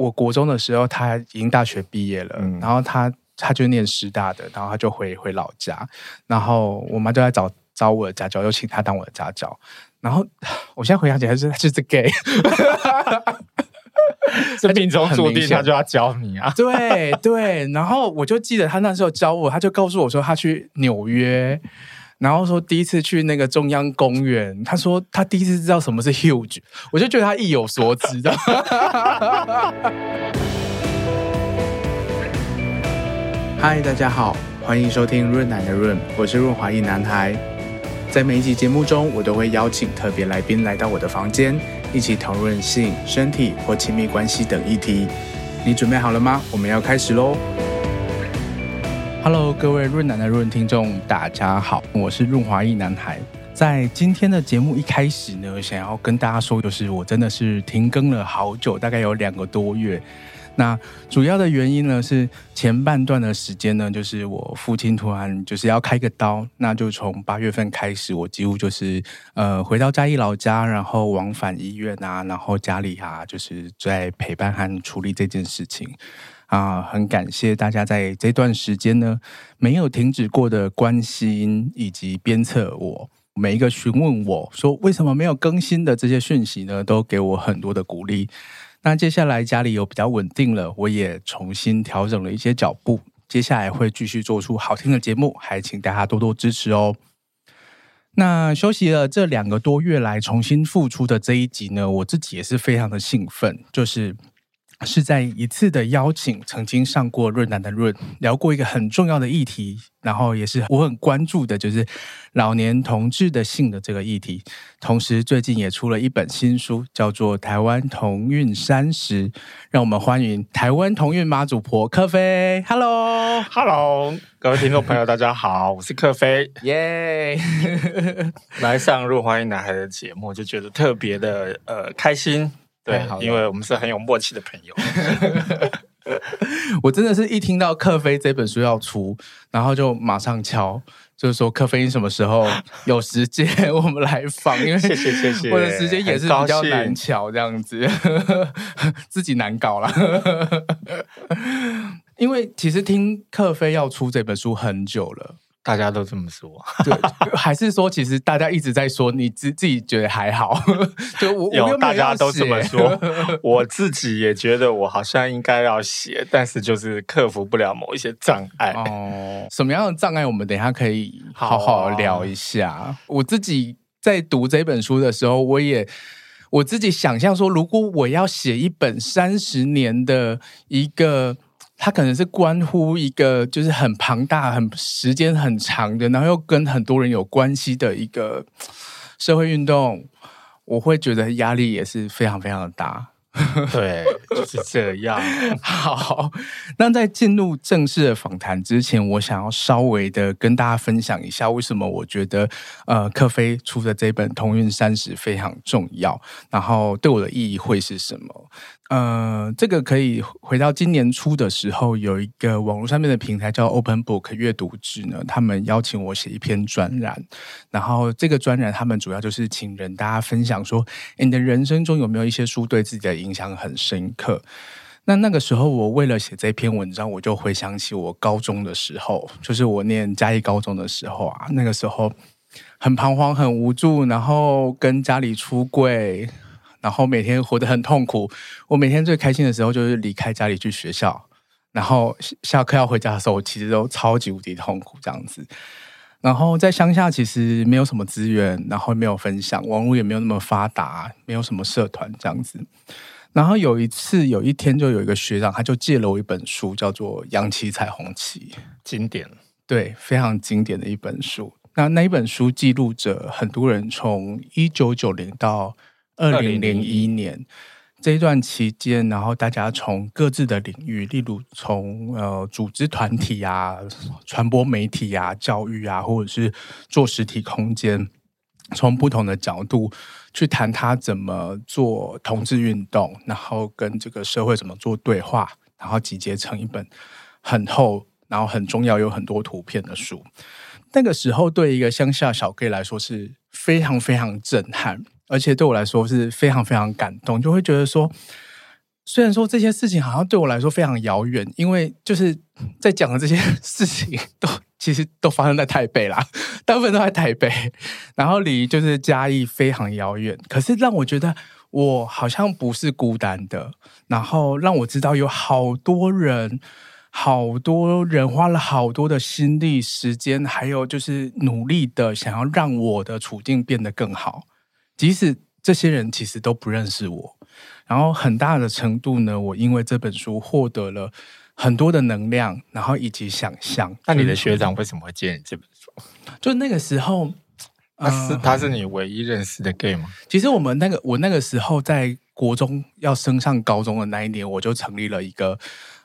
我国中的时候，他已经大学毕业了，嗯、然后他他就念师大的，然后他就回回老家，然后我妈就在找找我的家教，又请他当我的家教，然后 我现在回想起来，是就是 gay。这命中注定他就要教你啊！对对，然后我就记得他那时候教我，他就告诉我说他去纽约，然后说第一次去那个中央公园，他说他第一次知道什么是 huge，我就觉得他意有所指的。嗨，大家好，欢迎收听润男的润，我是润滑一男孩。在每一集节目中，我都会邀请特别来宾来到我的房间。一起讨论性、身体或亲密关系等议题，你准备好了吗？我们要开始喽！Hello，各位润男的润听众，大家好，我是润滑液男孩。在今天的节目一开始呢，想要跟大家说，就是我真的是停更了好久，大概有两个多月。那主要的原因呢，是前半段的时间呢，就是我父亲突然就是要开个刀，那就从八月份开始，我几乎就是呃回到嘉义老家，然后往返医院啊，然后家里啊，就是在陪伴和处理这件事情啊，很感谢大家在这段时间呢没有停止过的关心以及鞭策我，每一个询问我说为什么没有更新的这些讯息呢，都给我很多的鼓励。那接下来家里有比较稳定了，我也重新调整了一些脚步，接下来会继续做出好听的节目，还请大家多多支持哦。那休息了这两个多月来重新复出的这一集呢，我自己也是非常的兴奋，就是。是在一次的邀请，曾经上过润男的润，聊过一个很重要的议题，然后也是我很关注的，就是老年同志的性的这个议题。同时，最近也出了一本新书，叫做《台湾同运三十》，让我们欢迎台湾同运妈祖婆柯菲。Hello，Hello，各位听众朋友，大家好，我是柯菲，耶！来上入欢迎男孩的节目，就觉得特别的呃开心。对，因为我们是很有默契的朋友。我真的是一听到克菲这本书要出，然后就马上敲，就是说克菲你什么时候有时间，我们来访。因为谢谢谢谢，我的时间也是比较难敲，这样子 自己难搞啦。因为其实听克菲要出这本书很久了。大家都这么说，对，还是说其实大家一直在说，你自自己觉得还好？就我有，大家都这么说，我自己也觉得我好像应该要写，但是就是克服不了某一些障碍。哦，什么样的障碍？我们等一下可以好好聊一下。啊、我自己在读这本书的时候，我也我自己想象说，如果我要写一本三十年的一个。它可能是关乎一个就是很庞大、很时间很长的，然后又跟很多人有关系的一个 社会运动，我会觉得压力也是非常非常的大。对，就是这样。好，那在进入正式的访谈之前，我想要稍微的跟大家分享一下，为什么我觉得呃，克菲出的这本《通运三十》非常重要，然后对我的意义会是什么？呃，这个可以回到今年初的时候，有一个网络上面的平台叫 Open Book 阅读志呢，他们邀请我写一篇专栏，然后这个专栏他们主要就是请人大家分享说，你的人生中有没有一些书对自己的影响很深刻？那那个时候我为了写这篇文章，我就回想起我高中的时候，就是我念嘉义高中的时候啊，那个时候很彷徨、很无助，然后跟家里出柜。然后每天活得很痛苦。我每天最开心的时候就是离开家里去学校，然后下课要回家的时候，我其实都超级无敌痛苦这样子。然后在乡下其实没有什么资源，然后没有分享，网络也没有那么发达，没有什么社团这样子。然后有一次有一天就有一个学长，他就借了我一本书，叫做《扬起彩虹旗》，经典，对，非常经典的一本书。那那一本书记录着很多人从一九九零到二零零一年这一段期间，然后大家从各自的领域，例如从呃组织团体啊、传播媒体啊、教育啊，或者是做实体空间，从不同的角度去谈他怎么做同志运动，然后跟这个社会怎么做对话，然后集结成一本很厚，然后很重要、有很多图片的书。那个时候，对一个乡下小 gay 来说是非常非常震撼。而且对我来说是非常非常感动，就会觉得说，虽然说这些事情好像对我来说非常遥远，因为就是在讲的这些 事情都其实都发生在台北啦，大部分都在台北，然后离就是嘉义非常遥远。可是让我觉得我好像不是孤单的，然后让我知道有好多人，好多人花了好多的心力、时间，还有就是努力的想要让我的处境变得更好，即使这些人其实都不认识我。然后很大的程度呢，我因为这本书获得了很多的能量，然后以及想象。那你的学长为什么会借你这本书？就那个时候，他是、呃、他是你唯一认识的 gay 吗？其实我们那个我那个时候在国中要升上高中的那一年，我就成立了一个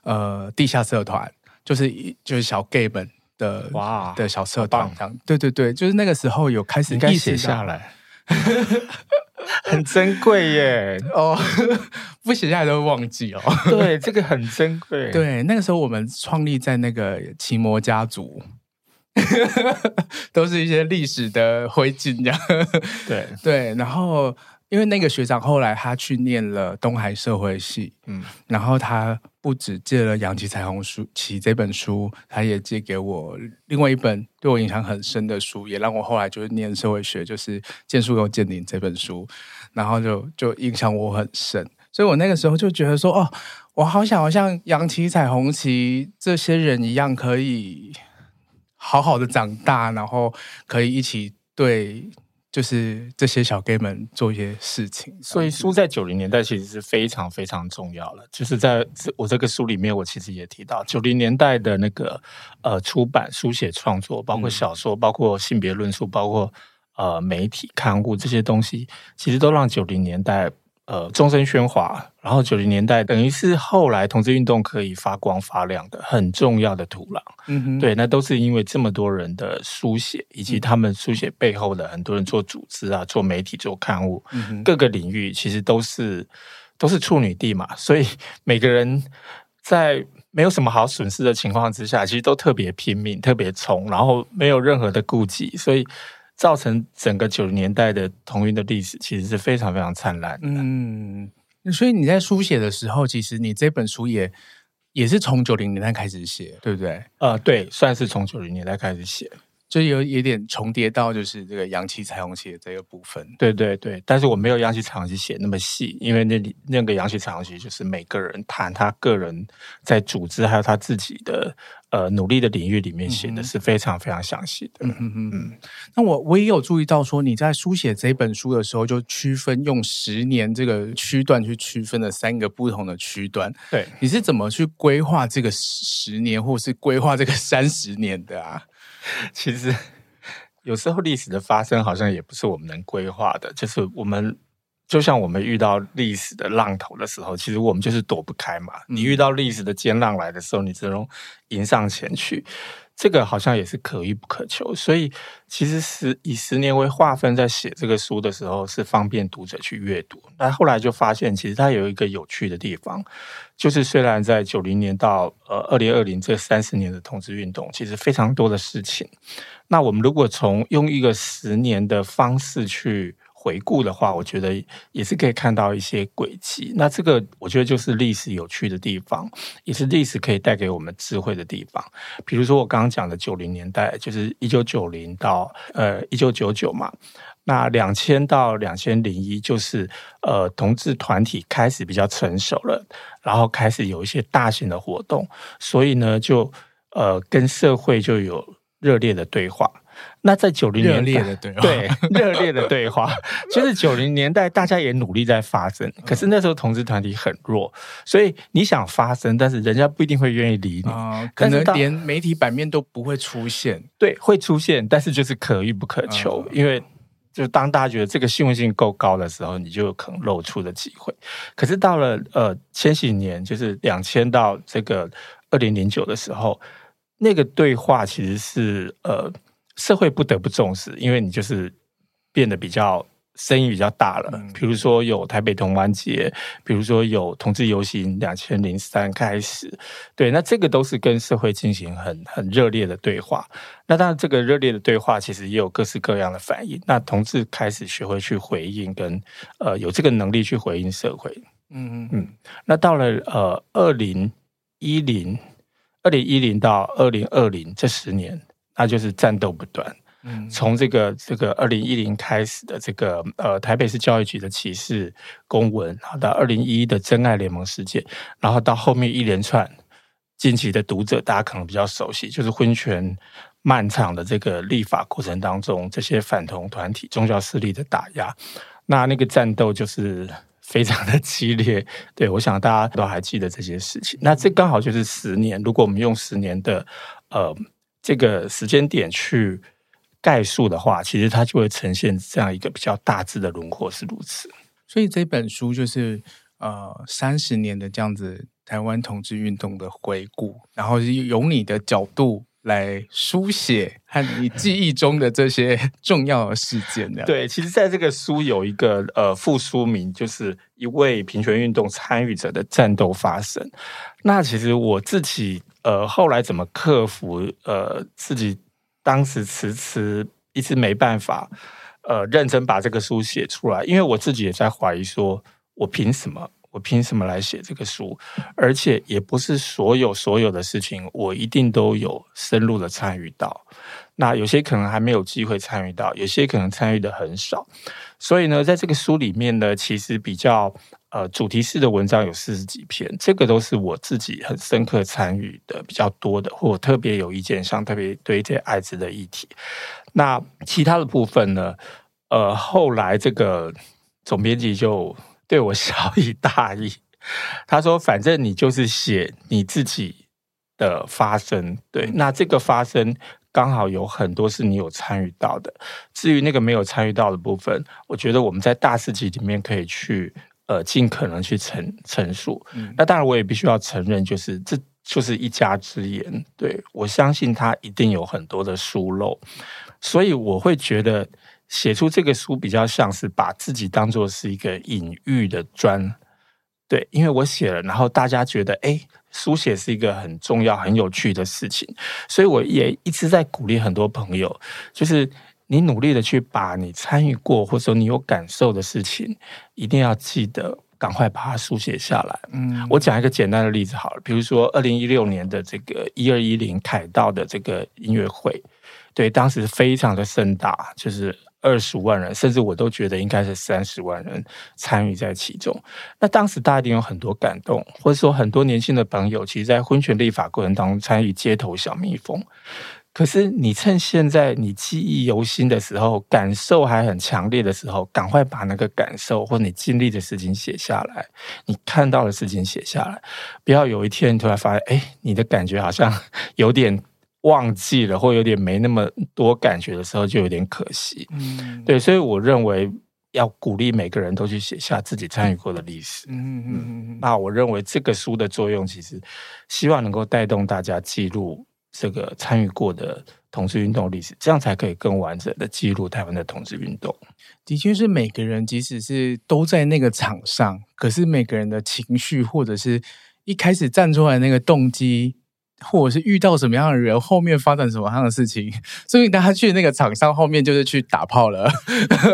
呃地下社团，就是就是小 gay 们的哇的小社团这样。对对对，就是那个时候有开始意识下来。很珍贵耶！哦，不写下来都会忘记哦。对，这个很珍贵。对，那个时候我们创立在那个奇摩家族，都是一些历史的灰烬这样。对对，然后。因为那个学长后来他去念了东海社会系，嗯，然后他不止借了《杨奇彩虹书奇》这本书，他也借给我另外一本对我影响很深的书，也让我后来就是念社会学，就是《建树又建林》这本书，然后就就影响我很深，所以我那个时候就觉得说，哦，我好想要像杨奇彩虹奇这些人一样，可以好好的长大，然后可以一起对。就是这些小 gay 们做一些事情，所以书在九零年代其实是非常非常重要了。就是在我这个书里面，我其实也提到九零年代的那个呃出版书写创作，包括小说，包括性别论述，包括呃媒体刊物这些东西，其实都让九零年代。呃，终身喧哗，然后九零年代等于是后来同志运动可以发光发亮的很重要的土壤。嗯哼，对，那都是因为这么多人的书写，以及他们书写背后的很多人做组织啊、做媒体、做刊物，嗯，各个领域其实都是都是处女地嘛，所以每个人在没有什么好损失的情况之下，其实都特别拼命、特别冲，然后没有任何的顾忌，所以。造成整个九十年代的同运的历史，其实是非常非常灿烂的。嗯，所以你在书写的时候，其实你这本书也也是从九零年代开始写，对不对？呃，对，算是从九零年代开始写。就有有点重叠到，就是这个阳气彩虹旗的这个部分。对对对，但是我没有阳气彩虹旗写那么细，因为那里那个阳气彩虹旗就是每个人谈他个人在组织还有他自己的呃努力的领域里面写的是非常非常详细的。嗯嗯嗯。嗯，那我我也有注意到说，你在书写这本书的时候，就区分用十年这个区段去区分了三个不同的区段。对，你是怎么去规划这个十年，或是规划这个三十年的啊？其实有时候历史的发生好像也不是我们能规划的，就是我们就像我们遇到历史的浪头的时候，其实我们就是躲不开嘛。你遇到历史的尖浪来的时候，你只能迎上前去。这个好像也是可遇不可求，所以其实是以十年为划分，在写这个书的时候是方便读者去阅读。但后来就发现，其实它有一个有趣的地方，就是虽然在九零年到呃二零二零这三十年的同志运动，其实非常多的事情。那我们如果从用一个十年的方式去。回顾的话，我觉得也是可以看到一些轨迹。那这个我觉得就是历史有趣的地方，也是历史可以带给我们智慧的地方。比如说我刚刚讲的九零年代，就是一九九零到呃一九九九嘛。那两千到两千零一，就是呃同志团体开始比较成熟了，然后开始有一些大型的活动，所以呢，就呃跟社会就有热烈的对话。那在九零年代，热烈的对话，对，热烈的对话，就是九零年代大家也努力在发声，可是那时候同志团体很弱，所以你想发声，但是人家不一定会愿意理你，哦、可能连媒体版面都不会出现。对，会出现，但是就是可遇不可求，哦、因为就当大家觉得这个新闻性够高的时候，你就有可能露出的机会。可是到了呃千禧年，就是两千到这个二零零九的时候，那个对话其实是呃。社会不得不重视，因为你就是变得比较声音比较大了。嗯、比如说有台北同欢节，比如说有同志游行，两千零三开始，对，那这个都是跟社会进行很很热烈的对话。那当然，这个热烈的对话其实也有各式各样的反应。那同志开始学会去回应跟，跟呃有这个能力去回应社会。嗯嗯，那到了呃二零一零二零一零到二零二零这十年，那就是战斗不断。嗯，从这个这个二零一零开始的这个呃台北市教育局的歧视公文，然后到二零一一的真爱联盟事件，然后到后面一连串近期的读者，大家可能比较熟悉，就是婚权漫长的这个立法过程当中，这些反同团体、宗教势力的打压，那那个战斗就是非常的激烈。对，我想大家都还记得这些事情。那这刚好就是十年，如果我们用十年的呃这个时间点去。概述的话，其实它就会呈现这样一个比较大致的轮廓，是如此。所以这本书就是呃三十年的这样子台湾同志运动的回顾，然后是由你的角度来书写和你记忆中的这些重要的事件的。对，其实在这个书有一个呃副书名，就是一位平权运动参与者的战斗发生。那其实我自己呃后来怎么克服呃自己。当时迟迟一直没办法，呃，认真把这个书写出来，因为我自己也在怀疑，说我凭什么，我凭什么来写这个书？而且也不是所有所有的事情，我一定都有深入的参与到。那有些可能还没有机会参与到，有些可能参与的很少。所以呢，在这个书里面呢，其实比较。呃，主题式的文章有四十几篇，这个都是我自己很深刻参与的比较多的，或特别有意见，像特别对这艾滋的议题。那其他的部分呢？呃，后来这个总编辑就对我小以大义，他说：“反正你就是写你自己的发生，对，那这个发生刚好有很多是你有参与到的。至于那个没有参与到的部分，我觉得我们在大事记里面可以去。”呃，尽可能去陈陈述。嗯、那当然，我也必须要承认，就是这就是一家之言。对，我相信他一定有很多的疏漏，所以我会觉得写出这个书比较像是把自己当做是一个隐喻的砖。对，因为我写了，然后大家觉得，哎，书写是一个很重要、很有趣的事情，所以我也一直在鼓励很多朋友，就是。你努力的去把你参与过或者说你有感受的事情，一定要记得赶快把它书写下来。嗯，我讲一个简单的例子好了，比如说二零一六年的这个一二一零凯道的这个音乐会，对，当时非常的盛大，就是二十万人，甚至我都觉得应该是三十万人参与在其中。那当时大家一定有很多感动，或者说很多年轻的朋友，其实在婚权立法过程当中参与街头小蜜蜂。可是，你趁现在你记忆犹新的时候，感受还很强烈的时候，赶快把那个感受或你经历的事情写下来，你看到的事情写下来，不要有一天突然发现，哎，你的感觉好像 有点忘记了，或有点没那么多感觉的时候，就有点可惜。嗯，对，所以我认为要鼓励每个人都去写下自己参与过的历史。嗯嗯嗯嗯。那我认为这个书的作用，其实希望能够带动大家记录。这个参与过的同志运动历史，这样才可以更完整的记录台湾的同志运动。的确是每个人，即使是都在那个场上，可是每个人的情绪，或者是一开始站出来那个动机，或者是遇到什么样的人，后面发展什么样的事情，所以大家去那个场上，后面就是去打炮了。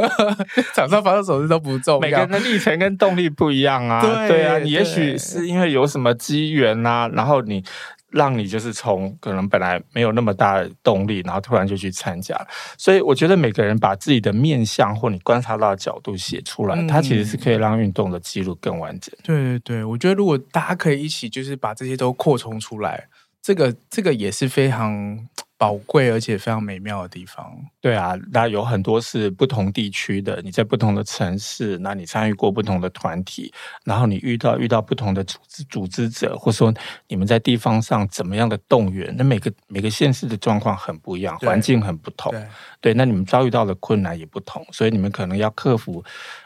场上发生什么事都不重要，每个人的历程跟动力不一样啊。对，对啊，你也许是因为有什么机缘啊，然后你。让你就是从可能本来没有那么大的动力，然后突然就去参加，所以我觉得每个人把自己的面相或你观察到的角度写出来，嗯、它其实是可以让运动的记录更完整。对对对，我觉得如果大家可以一起就是把这些都扩充出来，这个这个也是非常。宝贵而且非常美妙的地方。对啊，那有很多是不同地区的，你在不同的城市，那你参与过不同的团体，然后你遇到遇到不同的组织组织者，或者说你们在地方上怎么样的动员，那每个每个县市的状况很不一样，环境很不同。对，对，那你们遭遇到的困难也不同，所以你们可能要克服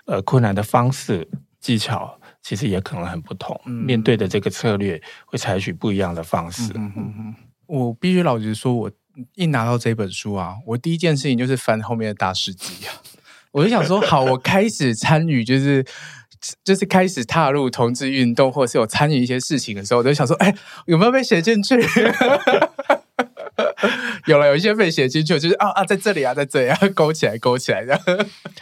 呃困难的方式技巧，其实也可能很不同。嗯、面对的这个策略会采取不一样的方式。嗯嗯嗯，我必须老实说，我。一拿到这本书啊，我第一件事情就是翻后面的大事记啊，我就想说，好，我开始参与，就是就是开始踏入同志运动，或是有参与一些事情的时候，我就想说，哎，有没有被写进去？有了，有一些被写进去，就是啊啊，在这里啊，在这里啊，勾起来，勾起来，这样。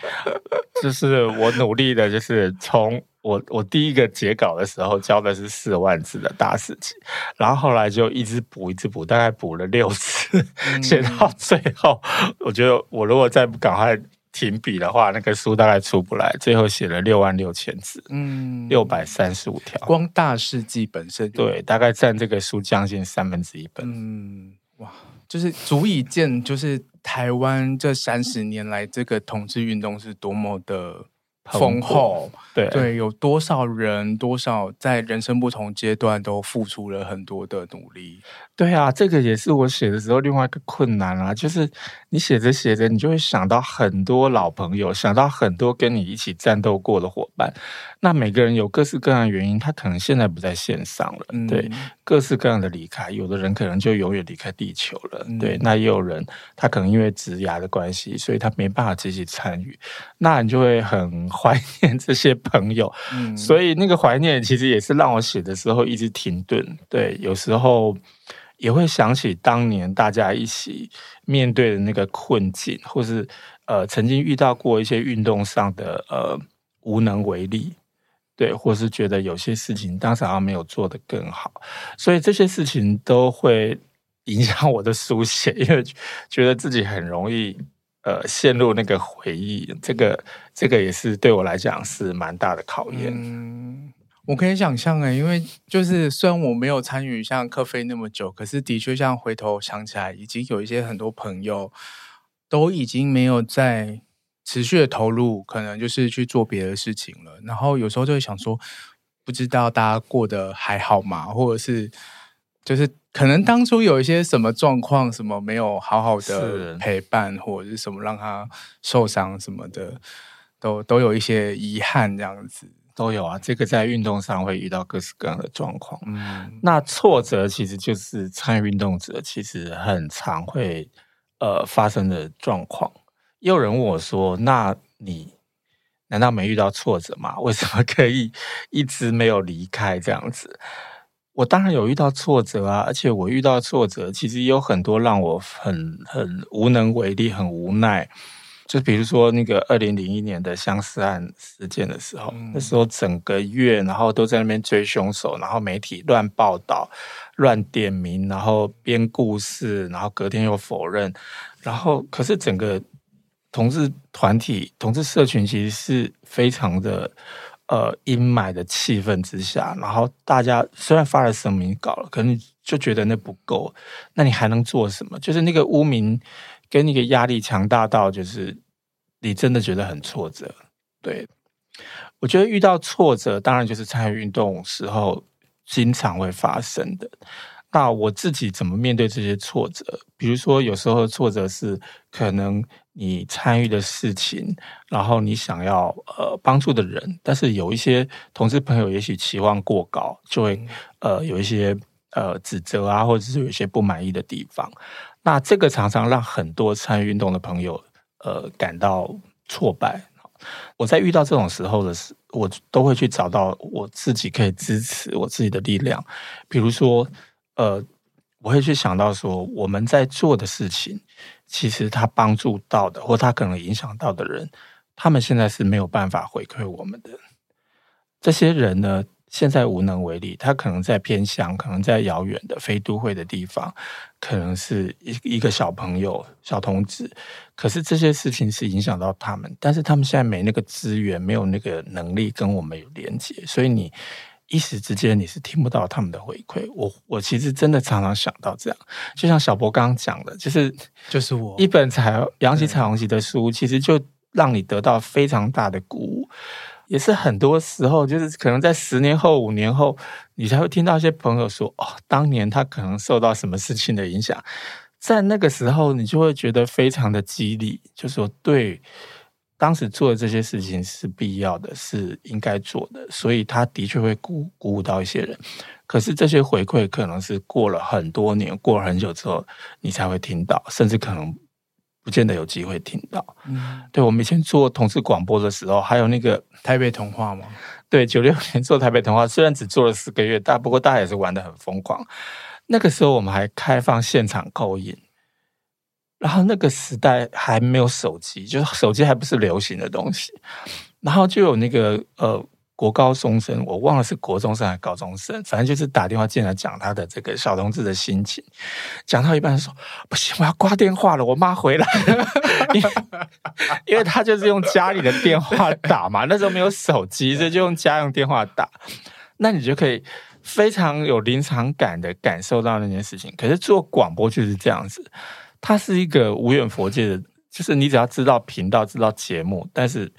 就是我努力的，就是从我我第一个截稿的时候交的是四万字的大事记，然后后来就一直补一直补，大概补了六次，写、嗯、到最后，我觉得我如果再不赶快停笔的话，那个书大概出不来。最后写了六万六千字，嗯，六百三十五条，光大事记本身对，大概占这个书将近三分之一本。嗯，哇，就是足以见，就是台湾这三十年来这个同志运动是多么的。丰厚，对对，有多少人，多少在人生不同阶段都付出了很多的努力。对啊，这个也是我写的时候另外一个困难啊，就是你写着写着，你就会想到很多老朋友，想到很多跟你一起战斗过的伙伴。那每个人有各式各样的原因，他可能现在不在线上了，嗯、对，各式各样的离开，有的人可能就永远离开地球了，嗯、对，那也有人他可能因为职涯的关系，所以他没办法积极参与，那你就会很 怀念这些朋友，嗯、所以那个怀念其实也是让我写的时候一直停顿，对，有时候也会想起当年大家一起面对的那个困境，或是呃曾经遇到过一些运动上的呃无能为力。对，或是觉得有些事情当时好像没有做得更好，所以这些事情都会影响我的书写，因为觉得自己很容易呃陷入那个回忆，这个这个也是对我来讲是蛮大的考验。嗯，我可以想象诶，因为就是虽然我没有参与像科菲那么久，可是的确像回头想起来，已经有一些很多朋友都已经没有在。持续的投入，可能就是去做别的事情了。然后有时候就会想说，不知道大家过得还好吗？或者是就是可能当初有一些什么状况，什么没有好好的陪伴，或者是什么让他受伤什么的，都都有一些遗憾，这样子都有啊。这个在运动上会遇到各式各样的状况。嗯，那挫折其实就是参与运动者其实很常会呃发生的状况。也有人问我说：“那你难道没遇到挫折吗？为什么可以一直没有离开这样子？”我当然有遇到挫折啊，而且我遇到挫折其实有很多让我很很无能为力、很无奈。就比如说那个二零零一年的相思案事件的时候，嗯、那时候整个月然后都在那边追凶手，然后媒体乱报道、乱点名，然后编故事，然后隔天又否认，然后可是整个。同志团体、同志社群其实是非常的呃阴霾的气氛之下，然后大家虽然发了声明稿了，可能就觉得那不够，那你还能做什么？就是那个污名跟那个压力强大到，就是你真的觉得很挫折。对，我觉得遇到挫折，当然就是参与运动时候经常会发生的。那我自己怎么面对这些挫折？比如说，有时候挫折是可能你参与的事情，然后你想要呃帮助的人，但是有一些同事朋友也许期望过高，就会呃有一些呃指责啊，或者是有一些不满意的地方。那这个常常让很多参与运动的朋友呃感到挫败。我在遇到这种时候的时，我都会去找到我自己可以支持我自己的力量，比如说。呃，我会去想到说，我们在做的事情，其实他帮助到的，或他可能影响到的人，他们现在是没有办法回馈我们的。这些人呢，现在无能为力，他可能在偏乡，可能在遥远的非都会的地方，可能是一一个小朋友、小童子。可是这些事情是影响到他们，但是他们现在没那个资源，没有那个能力跟我们有连接，所以你。一时之间你是听不到他们的回馈，我我其实真的常常想到这样，就像小博刚刚讲的，就是 就是我一本彩扬起彩虹旗的书，其实就让你得到非常大的鼓舞，也是很多时候就是可能在十年后、五年后，你才会听到一些朋友说，哦，当年他可能受到什么事情的影响，在那个时候你就会觉得非常的激励，就说对。当时做的这些事情是必要的，是应该做的，所以他的确会鼓鼓舞到一些人。可是这些回馈可能是过了很多年，过了很久之后，你才会听到，甚至可能不见得有机会听到。嗯，对，我们以前做同志广播的时候，还有那个台北童话吗？对，九六年做台北童话，虽然只做了四个月，但不过大家也是玩的很疯狂。那个时候我们还开放现场扣印。然后那个时代还没有手机，就是手机还不是流行的东西。然后就有那个呃国高中生，我忘了是国中生还是高中生，反正就是打电话进来讲他的这个小同志的心情，讲到一半说不行，我要挂电话了，我妈回来了，因为因为他就是用家里的电话打嘛，那时候没有手机，所以就用家用电话打，那你就可以非常有临场感的感受到那件事情。可是做广播就是这样子，它是一个无远佛界的，就是你只要知道频道、知道节目，但是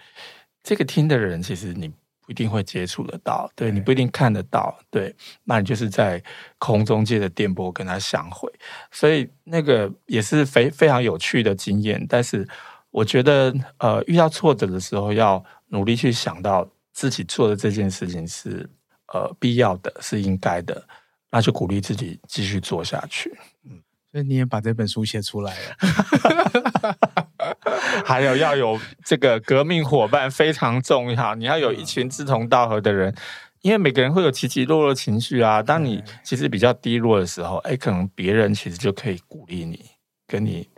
这个听的人其实你。不一定会接触得到，对，你不一定看得到，对，那你就是在空中借着电波跟他相会，所以那个也是非非常有趣的经验。但是我觉得，呃，遇到挫折的时候，要努力去想到自己做的这件事情是呃必要的，是应该的，那就鼓励自己继续做下去。嗯，所以你也把这本书写出来了。还有要有这个革命伙伴非常重要，你要有一群志同道合的人，因为每个人会有起起落落的情绪啊。当你其实比较低落的时候，哎，可能别人其实就可以鼓励你，跟你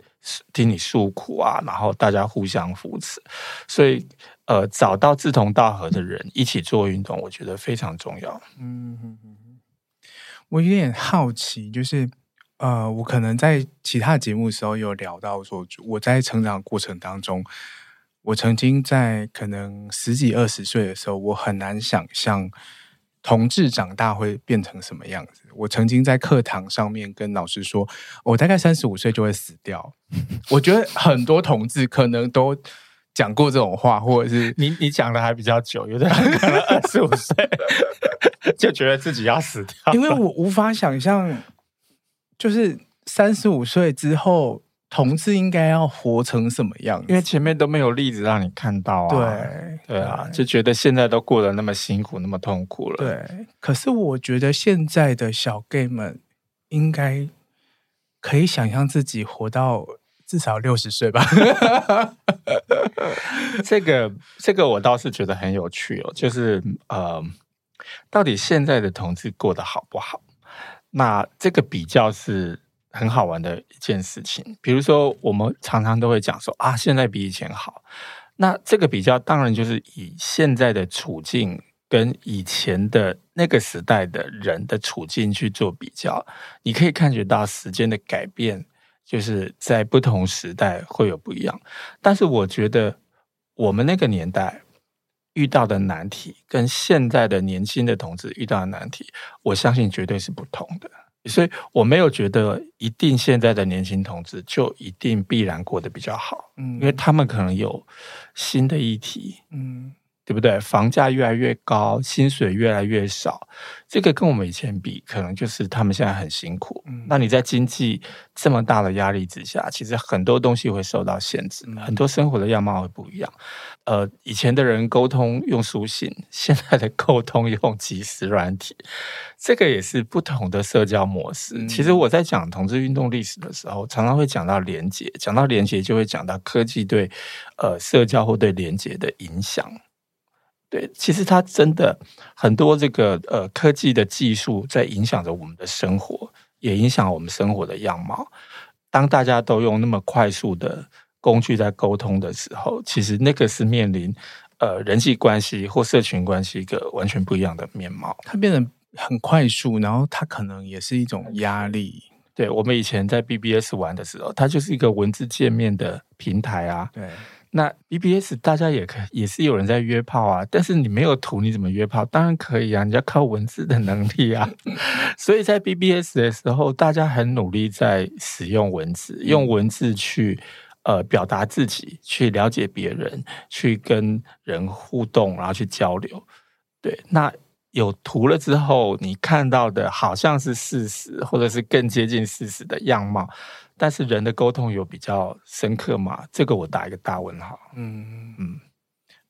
听你诉苦啊，然后大家互相扶持。所以，呃，找到志同道合的人一起做运动，我觉得非常重要。嗯，我有点好奇，就是。呃，我可能在其他节目的时候有聊到说，我在成长过程当中，我曾经在可能十几二十岁的时候，我很难想象同志长大会变成什么样子。我曾经在课堂上面跟老师说，我大概三十五岁就会死掉。我觉得很多同志可能都讲过这种话，或者是你你讲的还比较久，有的人可能二十五岁 就觉得自己要死掉，因为我无法想象。就是三十五岁之后，同志应该要活成什么样？因为前面都没有例子让你看到啊。对对啊，就觉得现在都过得那么辛苦，那么痛苦了。对，可是我觉得现在的小 gay 们应该可以想象自己活到至少六十岁吧。这个这个我倒是觉得很有趣哦，就是呃，到底现在的同志过得好不好？那这个比较是很好玩的一件事情，比如说我们常常都会讲说啊，现在比以前好。那这个比较当然就是以现在的处境跟以前的那个时代的人的处境去做比较，你可以感觉到时间的改变，就是在不同时代会有不一样。但是我觉得我们那个年代。遇到的难题跟现在的年轻的同志遇到的难题，我相信绝对是不同的。所以我没有觉得一定现在的年轻同志就一定必然过得比较好，嗯，因为他们可能有新的议题，嗯。对不对？房价越来越高，薪水越来越少，这个跟我们以前比，可能就是他们现在很辛苦。嗯，那你在经济这么大的压力之下，其实很多东西会受到限制，很多生活的样貌会不一样。呃，以前的人沟通用书信，现在的沟通用即时软体，这个也是不同的社交模式。嗯，其实我在讲同志运动历史的时候，常常会讲到连结，讲到连结就会讲到科技对呃社交或对连结的影响。对，其实它真的很多这个呃科技的技术在影响着我们的生活，也影响我们生活的样貌。当大家都用那么快速的工具在沟通的时候，其实那个是面临呃人际关系或社群关系一个完全不一样的面貌。它变得很快速，然后它可能也是一种压力。对，我们以前在 BBS 玩的时候，它就是一个文字界面的平台啊。对。那 BBS 大家也可也是有人在约炮啊，但是你没有图，你怎么约炮？当然可以啊，你要靠文字的能力啊。所以在 BBS 的时候，大家很努力在使用文字，用文字去呃表达自己，去了解别人，去跟人互动，然后去交流。对，那有图了之后，你看到的好像是事实，或者是更接近事实的样貌。但是人的沟通有比较深刻嘛？这个我打一个大问号。嗯嗯，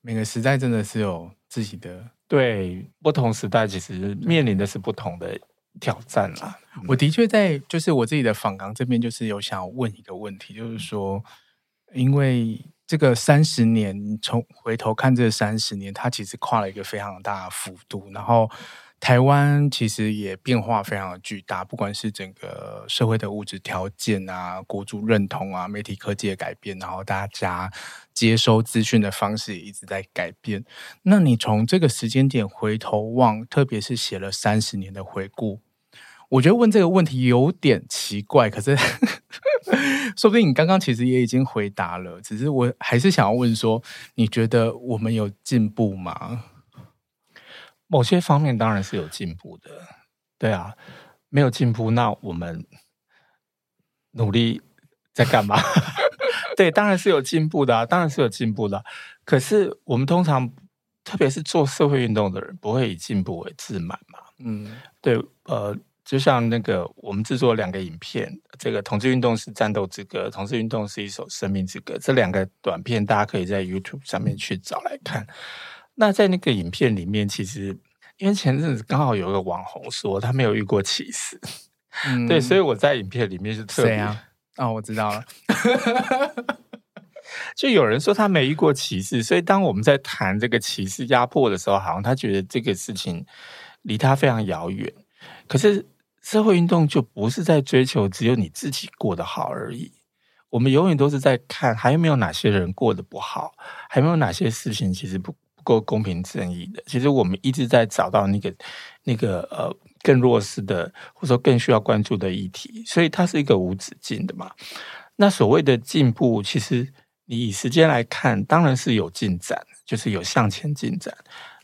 每个时代真的是有自己的，对，不同时代其实面临的是不同的挑战啦。我的确在就是我自己的访港这边，就是有想问一个问题，就是说，因为这个三十年，从回头看这三十年，它其实跨了一个非常大的幅度，然后台湾其实也变化非常巨大，不管是整个社会的物质条件啊、国族认同啊、媒体科技的改变，然后大家接收资讯的方式也一直在改变。那你从这个时间点回头望，特别是写了三十年的回顾，我觉得问这个问题有点奇怪，可是 说不定你刚刚其实也已经回答了，只是我还是想要问说，你觉得我们有进步吗？某些方面当然是有进步的，对啊，没有进步，那我们努力在干嘛？对，当然是有进步的啊，当然是有进步的。可是我们通常，特别是做社会运动的人，不会以进步为自满嘛。嗯，对，呃，就像那个我们制作两个影片，这个同志运动是战斗之歌，同志运动是一首生命之歌，这两个短片大家可以在 YouTube 上面去找来看。那在那个影片里面，其实因为前阵子刚好有一个网红说他没有遇过歧视，嗯、对，所以我在影片里面是特别啊？哦，我知道了，就有人说他没遇过歧视，所以当我们在谈这个歧视压迫的时候，好像他觉得这个事情离他非常遥远。可是社会运动就不是在追求只有你自己过得好而已。我们永远都是在看还有没有哪些人过得不好，还有没有哪些事情其实不。够公平正义的，其实我们一直在找到那个那个呃更弱势的，或者说更需要关注的议题，所以它是一个无止境的嘛。那所谓的进步，其实你以时间来看，当然是有进展，就是有向前进展。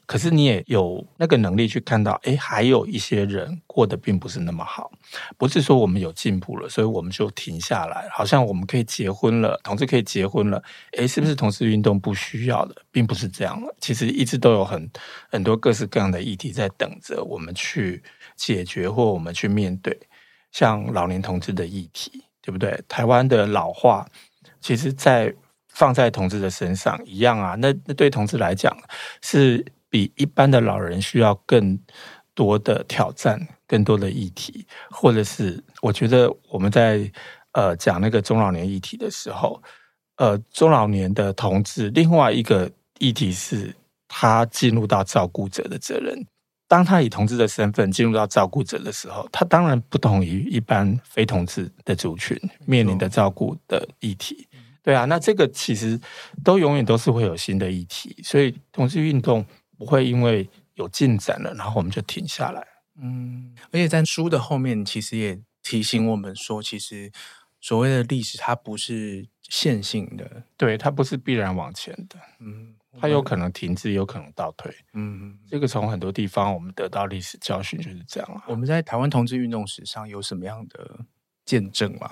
可是你也有那个能力去看到，哎，还有一些人过得并不是那么好。不是说我们有进步了，所以我们就停下来，好像我们可以结婚了，同志可以结婚了。哎，是不是同志运动不需要的？并不是这样了。其实一直都有很很多各式各样的议题在等着我们去解决，或我们去面对。像老年同志的议题，对不对？台湾的老化，其实在放在同志的身上一样啊。那那对同志来讲是。比一般的老人需要更多的挑战，更多的议题，或者是我觉得我们在呃讲那个中老年议题的时候，呃中老年的同志，另外一个议题是他进入到照顾者的责任。当他以同志的身份进入到照顾者的时候，他当然不同于一般非同志的族群面临的照顾的议题。对啊，那这个其实都永远都是会有新的议题，所以同志运动。不会因为有进展了，然后我们就停下来。嗯，而且在书的后面，其实也提醒我们说，其实所谓的历史，它不是线性的，对，它不是必然往前的。嗯，它有可能停滞，有可能倒退。嗯，这个从很多地方我们得到历史教训就是这样。我们在台湾同志运动史上有什么样的见证吗？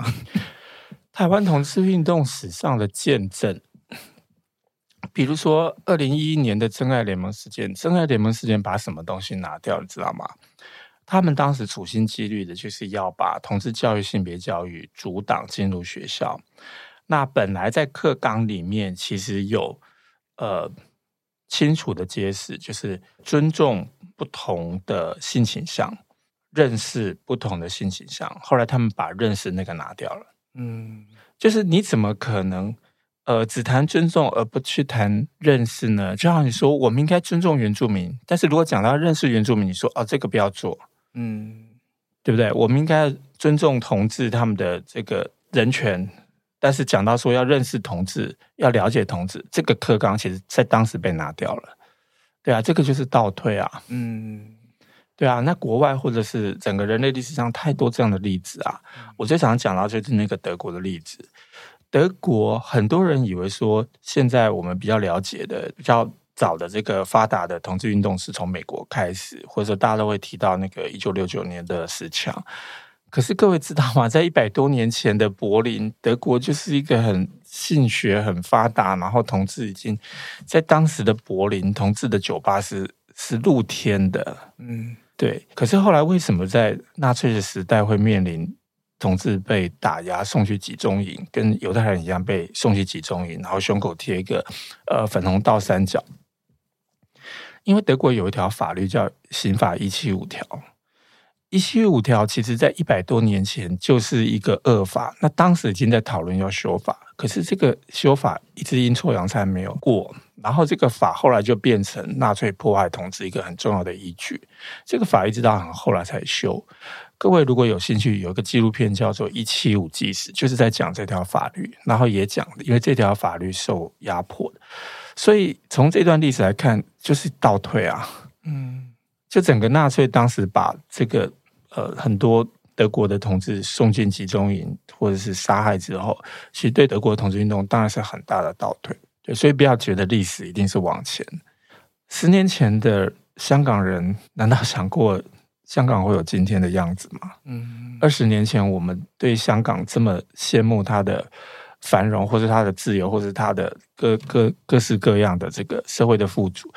台湾同志运动史上的见证。比如说，二零一一年的真爱联盟事件，真爱联盟事件把什么东西拿掉，你知道吗？他们当时处心积虑的就是要把同志教育、性别教育阻挡进入学校。那本来在课纲里面其实有呃清楚的揭示，就是尊重不同的性倾向，认识不同的性倾向。后来他们把认识那个拿掉了。嗯，就是你怎么可能？呃，只谈尊重而不去谈认识呢？就像你说，我们应该尊重原住民，但是如果讲到认识原住民，你说哦，这个不要做，嗯，对不对？我们应该尊重同志他们的这个人权，但是讲到说要认识同志，要了解同志，这个课纲其实在当时被拿掉了，对啊，这个就是倒退啊，嗯，对啊，那国外或者是整个人类历史上太多这样的例子啊，我最常讲到就是那个德国的例子。德国很多人以为说，现在我们比较了解的、比较早的这个发达的同志运动是从美国开始，或者说大家都会提到那个一九六九年的十强。可是各位知道吗？在一百多年前的柏林，德国就是一个很性学很发达，然后同志已经在当时的柏林，同志的酒吧是是露天的。嗯，对。可是后来为什么在纳粹的时代会面临？同志被打压送去集中营，跟犹太人一样被送去集中营，然后胸口贴一个呃粉红倒三角。因为德国有一条法律叫刑法一七五条，一七五条其实在一百多年前就是一个恶法，那当时已经在讨论要修法，可是这个修法一直阴错阳差没有过，然后这个法后来就变成纳粹迫害同志一个很重要的依据，这个法一直到很后来才修。各位如果有兴趣，有一个纪录片叫做《一七五纪实》，就是在讲这条法律，然后也讲，因为这条法律受压迫，所以从这段历史来看，就是倒退啊。嗯，就整个纳粹当时把这个呃很多德国的同志送进集中营或者是杀害之后，其实对德国的同志运动当然是很大的倒退。对，所以不要觉得历史一定是往前。十年前的香港人，难道想过？香港会有今天的样子吗？嗯，二十年前我们对香港这么羡慕它的繁荣，或是它的自由，或是它的各各各式各样的这个社会的富足，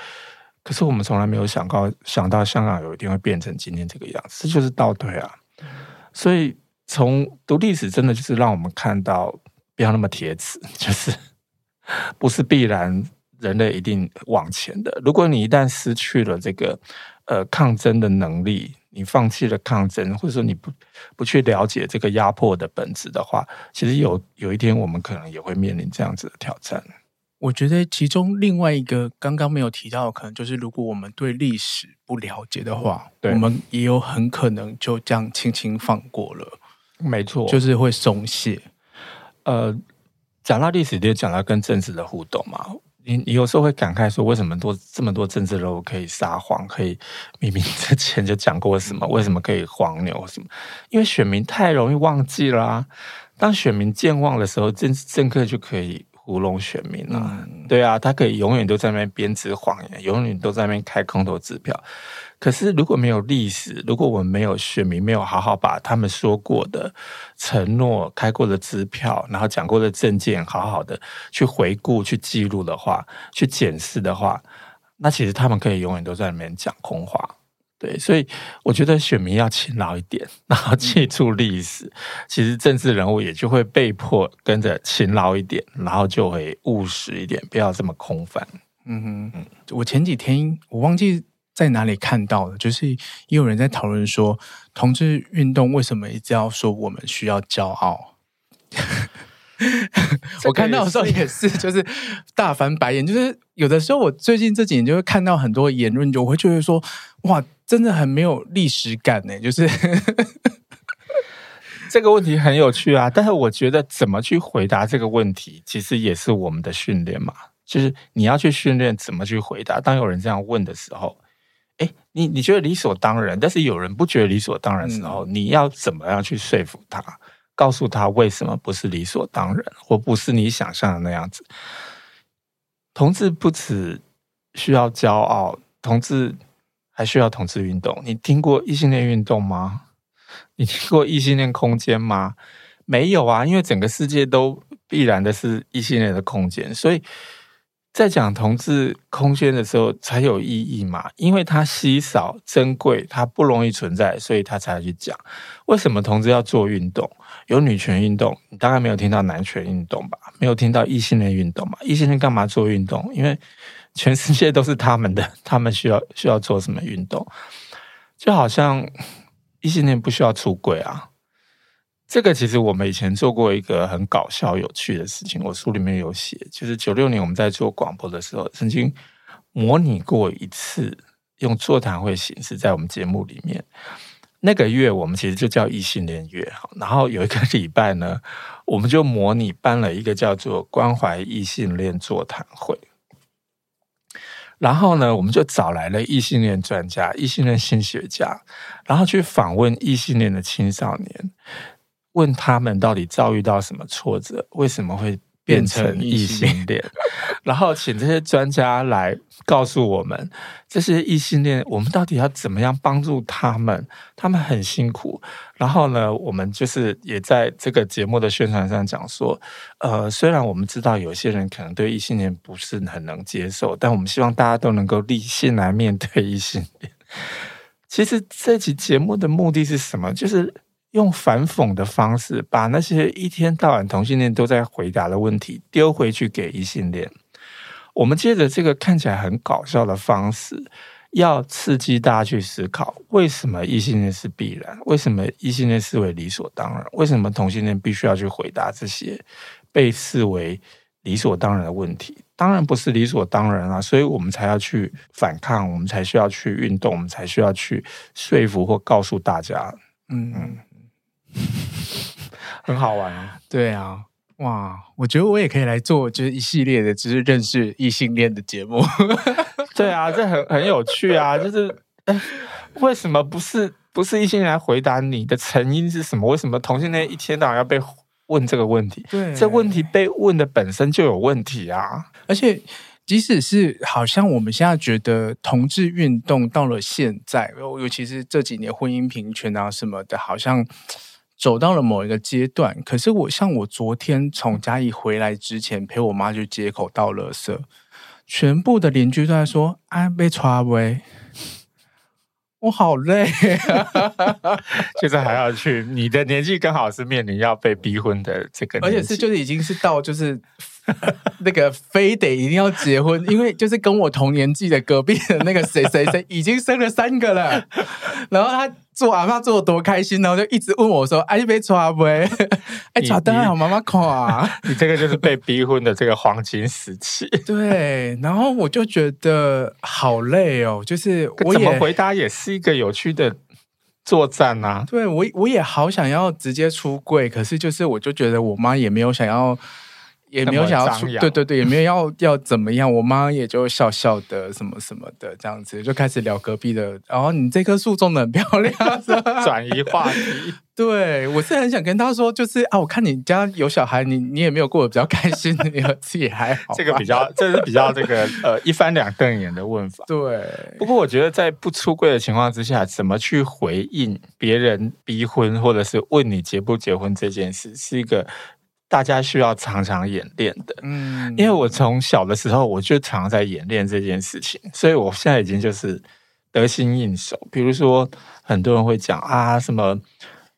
可是我们从来没有想到想到香港有一天会变成今天这个样子，这就是倒退啊！所以从读历史，真的就是让我们看到不要那么铁齿，就是不是必然人类一定往前的。如果你一旦失去了这个呃抗争的能力，你放弃了抗争，或者说你不不去了解这个压迫的本质的话，其实有有一天我们可能也会面临这样子的挑战。我觉得其中另外一个刚刚没有提到，可能就是如果我们对历史不了解的话，我们也有很可能就这样轻轻放过了。没错，就是会松懈。呃，讲到历史，就讲到跟政治的互动嘛。你你有时候会感慨说，为什么多这么多政治人物可以撒谎，可以明明之前就讲过什么，为什么可以黄牛什么？因为选民太容易忘记啦、啊。当选民健忘的时候，政政客就可以糊弄选民了、啊。嗯、对啊，他可以永远都在那边编织谎言，永远都在那边开空头支票。可是如果没有历史，如果我们没有选民，没有好好把他们说过的承诺、开过的支票，然后讲过的证件，好好的去回顾、去记录的话，去检视的话，那其实他们可以永远都在里面讲空话。对，所以我觉得选民要勤劳一点，然后记住历史，其实政治人物也就会被迫跟着勤劳一点，然后就会务实一点，不要这么空泛。嗯哼，嗯，我前几天我忘记。在哪里看到的？就是也有人在讨论说，同志运动为什么一直要说我们需要骄傲？我看到的时候也是，就是大翻白眼。就是有的时候，我最近这几年就会看到很多言论，就我会觉得说，哇，真的很没有历史感呢。就是 这个问题很有趣啊，但是我觉得怎么去回答这个问题，其实也是我们的训练嘛。就是你要去训练怎么去回答。当有人这样问的时候。哎，你你觉得理所当然，但是有人不觉得理所当然的时候，嗯、你要怎么样去说服他，告诉他为什么不是理所当然，或不是你想象的那样子？同志不只需要骄傲，同志还需要同志运动。你听过异性恋运动吗？你听过异性恋空间吗？没有啊，因为整个世界都必然的是异性恋的空间，所以。在讲同志空间的时候才有意义嘛？因为它稀少、珍贵，它不容易存在，所以他才去讲。为什么同志要做运动？有女权运动，你大概没有听到男权运动吧？没有听到异性恋运动吧？异性恋干嘛做运动？因为全世界都是他们的，他们需要需要做什么运动？就好像异性恋不需要出轨啊。这个其实我们以前做过一个很搞笑、有趣的事情，我书里面有写，就是九六年我们在做广播的时候，曾经模拟过一次用座谈会形式在我们节目里面。那个月我们其实就叫异性恋月，然后有一个礼拜呢，我们就模拟办了一个叫做关怀异性恋座谈会。然后呢，我们就找来了异性恋专家、异性恋心理学家，然后去访问异性恋的青少年。问他们到底遭遇到什么挫折，为什么会变成异性恋？然后请这些专家来告诉我们，这些异性恋，我们到底要怎么样帮助他们？他们很辛苦。然后呢，我们就是也在这个节目的宣传上讲说，呃，虽然我们知道有些人可能对异性恋不是很能接受，但我们希望大家都能够理性来面对异性恋。其实这期节目的目的是什么？就是。用反讽的方式，把那些一天到晚同性恋都在回答的问题丢回去给异性恋。我们借着这个看起来很搞笑的方式，要刺激大家去思考，为什么异性恋是必然？为什么异性恋视为理所当然？为什么同性恋必须要去回答这些被视为理所当然的问题？当然不是理所当然啊，所以我们才要去反抗，我们才需要去运动，我们才需要去说服或告诉大家。嗯嗯，很好玩啊，对啊。哇，我觉得我也可以来做，就是一系列的，就是认识异性恋的节目。对啊，这很很有趣啊！就是，哎，为什么不是不是异性恋来回答你的成因是什么？为什么同性恋一天到晚要被问这个问题？对，这问题被问的本身就有问题啊！而且，即使是好像我们现在觉得同志运动到了现在，尤尤其是这几年婚姻平权啊什么的，好像。走到了某一个阶段，可是我像我昨天从嘉义回来之前，陪我妈去街口倒垃圾，全部的邻居都在说：“哎，被抓喂，我好累啊！”现 在还要去，你的年纪刚好是面临要被逼婚的这个，而且是就是已经是到就是。那个非得一定要结婚，因为就是跟我同年纪的隔壁的那个谁谁谁已经生了三个了，然后他做阿妈做的多开心，然后就一直问我说：“哎，你被抓不？哎，抓灯好妈妈看啊！” 你这个就是被逼婚的这个黄金时期。对，然后我就觉得好累哦，就是我怎么回答也是一个有趣的作战啊。对我我也好想要直接出柜，可是就是我就觉得我妈也没有想要。也没有想要出，对对对，也没有要要怎么样。我妈也就笑笑的，什么什么的，这样子就开始聊隔壁的。然后你这棵树种的很漂亮 转移话题。对，我是很想跟她说，就是啊，我看你家有小孩，你你也没有过得比较开心，你自己还好。这个比较，这是比较这个呃一翻两瞪眼的问法。对，不过我觉得在不出柜的情况之下，怎么去回应别人逼婚，或者是问你结不结婚这件事，是一个。大家需要常常演练的，嗯，因为我从小的时候我就常常在演练这件事情，所以我现在已经就是得心应手。比如说，很多人会讲啊，什么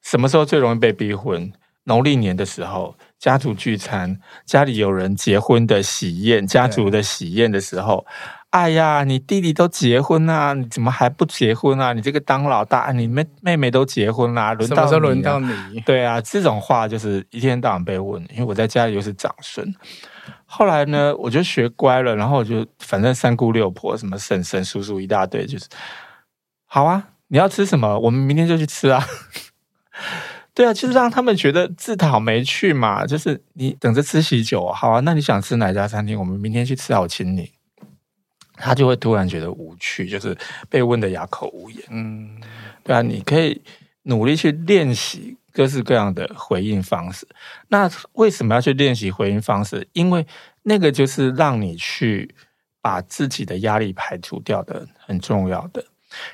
什么时候最容易被逼婚？农历年的时候，家族聚餐，家里有人结婚的喜宴，家族的喜宴的时候。哎呀，你弟弟都结婚啊，你怎么还不结婚啊？你这个当老大，你妹妹妹都结婚啦，轮到啊，什么时候轮到你？对啊，这种话就是一天到晚被问，因为我在家里又是长孙。后来呢，我就学乖了，然后我就反正三姑六婆、什么婶婶、叔叔一大堆，就是好啊，你要吃什么，我们明天就去吃啊。对啊，就是让他们觉得自讨没趣嘛，就是你等着吃喜酒，好啊，那你想吃哪家餐厅？我们明天去吃，好请你。他就会突然觉得无趣，就是被问的哑口无言。嗯，对啊，你可以努力去练习各式各样的回应方式。那为什么要去练习回应方式？因为那个就是让你去把自己的压力排除掉的很重要的。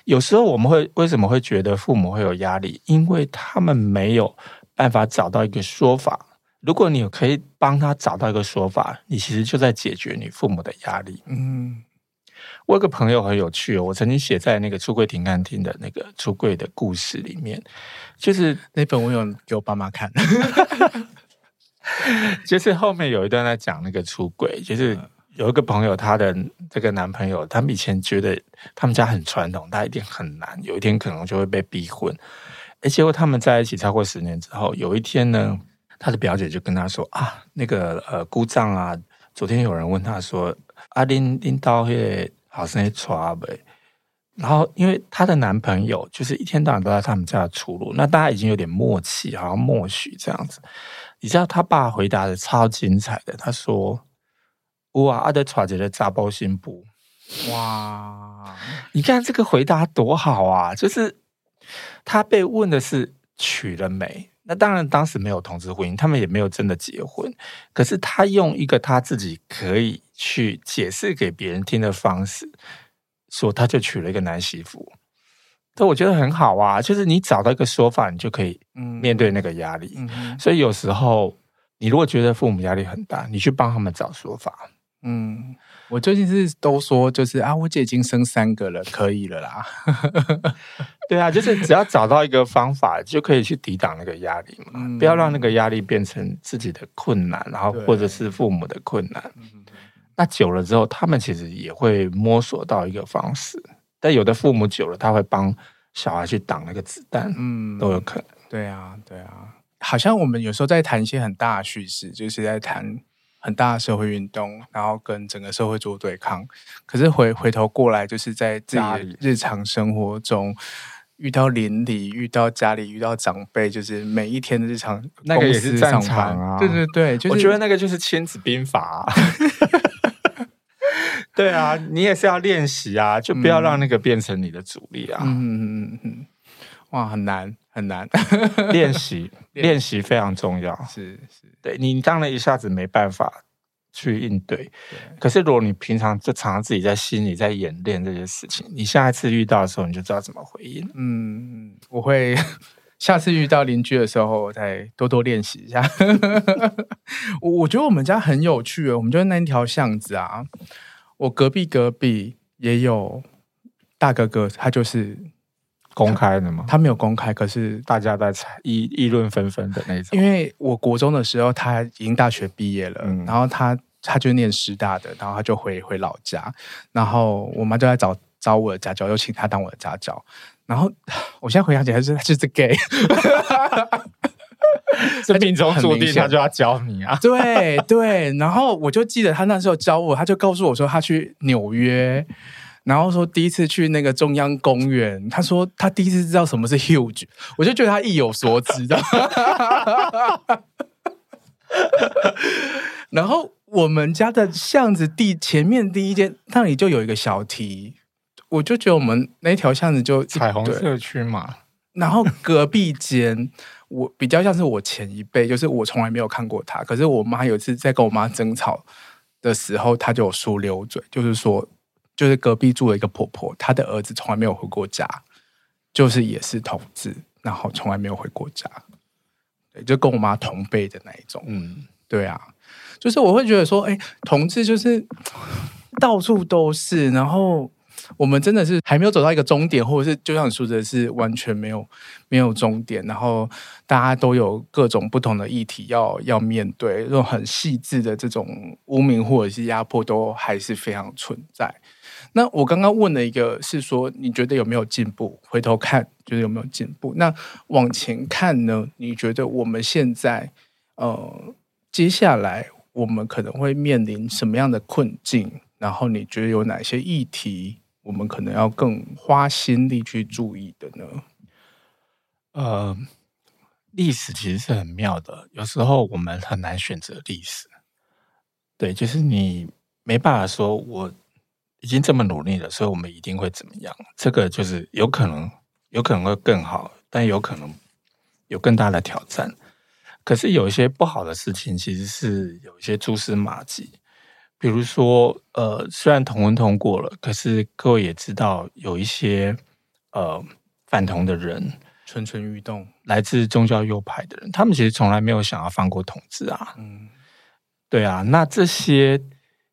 有时候我们会为什么会觉得父母会有压力？因为他们没有办法找到一个说法。如果你可以帮他找到一个说法，你其实就在解决你父母的压力。嗯。我有个朋友很有趣哦，我曾经写在那个出柜停看听的那个出柜的故事里面，就是那本我有给我爸妈看，就是后面有一段在讲那个出轨，就是有一个朋友，她的这个男朋友，他们以前觉得他们家很传统，他一定很难，有一天可能就会被逼婚，而结果他们在一起超过十年之后，有一天呢，他的表姐就跟他说啊，那个呃姑丈啊，昨天有人问他说。啊，拎拎到那个好生的床呗，然后因为她的男朋友就是一天到晚都在他们家出入，那大家已经有点默契，好像默许这样子。你知道他爸回答的超精彩的，他说：“哇，阿德传杰的扎包新布，哇，你看这个回答多好啊！就是他被问的是娶了没？那当然当时没有同志婚姻，他们也没有真的结婚，可是他用一个他自己可以。”去解释给别人听的方式，说他就娶了一个男媳妇，这我觉得很好啊。就是你找到一个说法，你就可以面对那个压力。嗯，所以有时候你如果觉得父母压力很大，你去帮他们找说法。嗯，我最近是都说就是啊，我姐已经生三个了，可以了啦。对啊，就是只要找到一个方法，就可以去抵挡那个压力嘛。嗯，不要让那个压力变成自己的困难，然后或者是父母的困难。那久了之后，他们其实也会摸索到一个方式。但有的父母久了，他会帮小孩去挡那个子弹，嗯，都有可能。对啊，对啊，好像我们有时候在谈一些很大的叙事，就是在谈很大的社会运动，然后跟整个社会做对抗。可是回回头过来，就是在自己的日常生活中。遇到邻里，遇到家里，遇到长辈，就是每一天的日常，那个也是战场啊。对对对，就是、我觉得那个就是亲子兵法、啊。对啊，你也是要练习啊，就不要让那个变成你的阻力啊。嗯嗯嗯嗯，哇，很难很难，练习 练习非常重要。是是，对你当然一下子没办法。去应对，对，可是如果你平常就常常自己在心里在演练这些事情，你下一次遇到的时候，你就知道怎么回应。嗯，我会 下次遇到邻居的时候，我再多多练习一下。我我觉得我们家很有趣哦，我们就那一条巷子啊，我隔壁隔壁也有大哥哥，他就是公开的吗？他没有公开，可是大家在议议论纷纷的那种。因为我国中的时候，他已经大学毕业了，嗯、然后他他就念师大的，然后他就回回老家，然后我妈就在找找我的家教，又请他当我的家教。然后我现在回想起来，是他就是 gay，这命中注定他就要教你啊。对对，然后我就记得他那时候教我，他就告诉我说他去纽约。然后说第一次去那个中央公园，他说他第一次知道什么是 huge，我就觉得他意有所指的。然后我们家的巷子第前面第一间那里就有一个小提，我就觉得我们那条巷子就彩虹社区嘛。然后隔壁间我比较像是我前一辈，就是我从来没有看过他，可是我妈有一次在跟我妈争吵的时候，她就有说溜嘴，就是说。就是隔壁住了一个婆婆，她的儿子从来没有回过家，就是也是同志，然后从来没有回过家，对，就跟我妈同辈的那一种，嗯，对啊，就是我会觉得说，哎，同志就是到处都是，然后我们真的是还没有走到一个终点，或者是就像你说的是完全没有没有终点，然后大家都有各种不同的议题要要面对，这种很细致的这种污名或者是压迫，都还是非常存在。那我刚刚问了一个，是说你觉得有没有进步？回头看，觉得有没有进步？那往前看呢？你觉得我们现在，呃，接下来我们可能会面临什么样的困境？然后你觉得有哪些议题，我们可能要更花心力去注意的呢？呃，历史其实是很妙的，有时候我们很难选择历史。对，就是你没办法说我。已经这么努力了，所以我们一定会怎么样？这个就是有可能，有可能会更好，但有可能有更大的挑战。可是有一些不好的事情，其实是有一些蛛丝马迹。比如说，呃，虽然同文通过了，可是各位也知道，有一些呃反同的人蠢蠢欲动，来自宗教右派的人，他们其实从来没有想要放过同志啊。嗯，对啊，那这些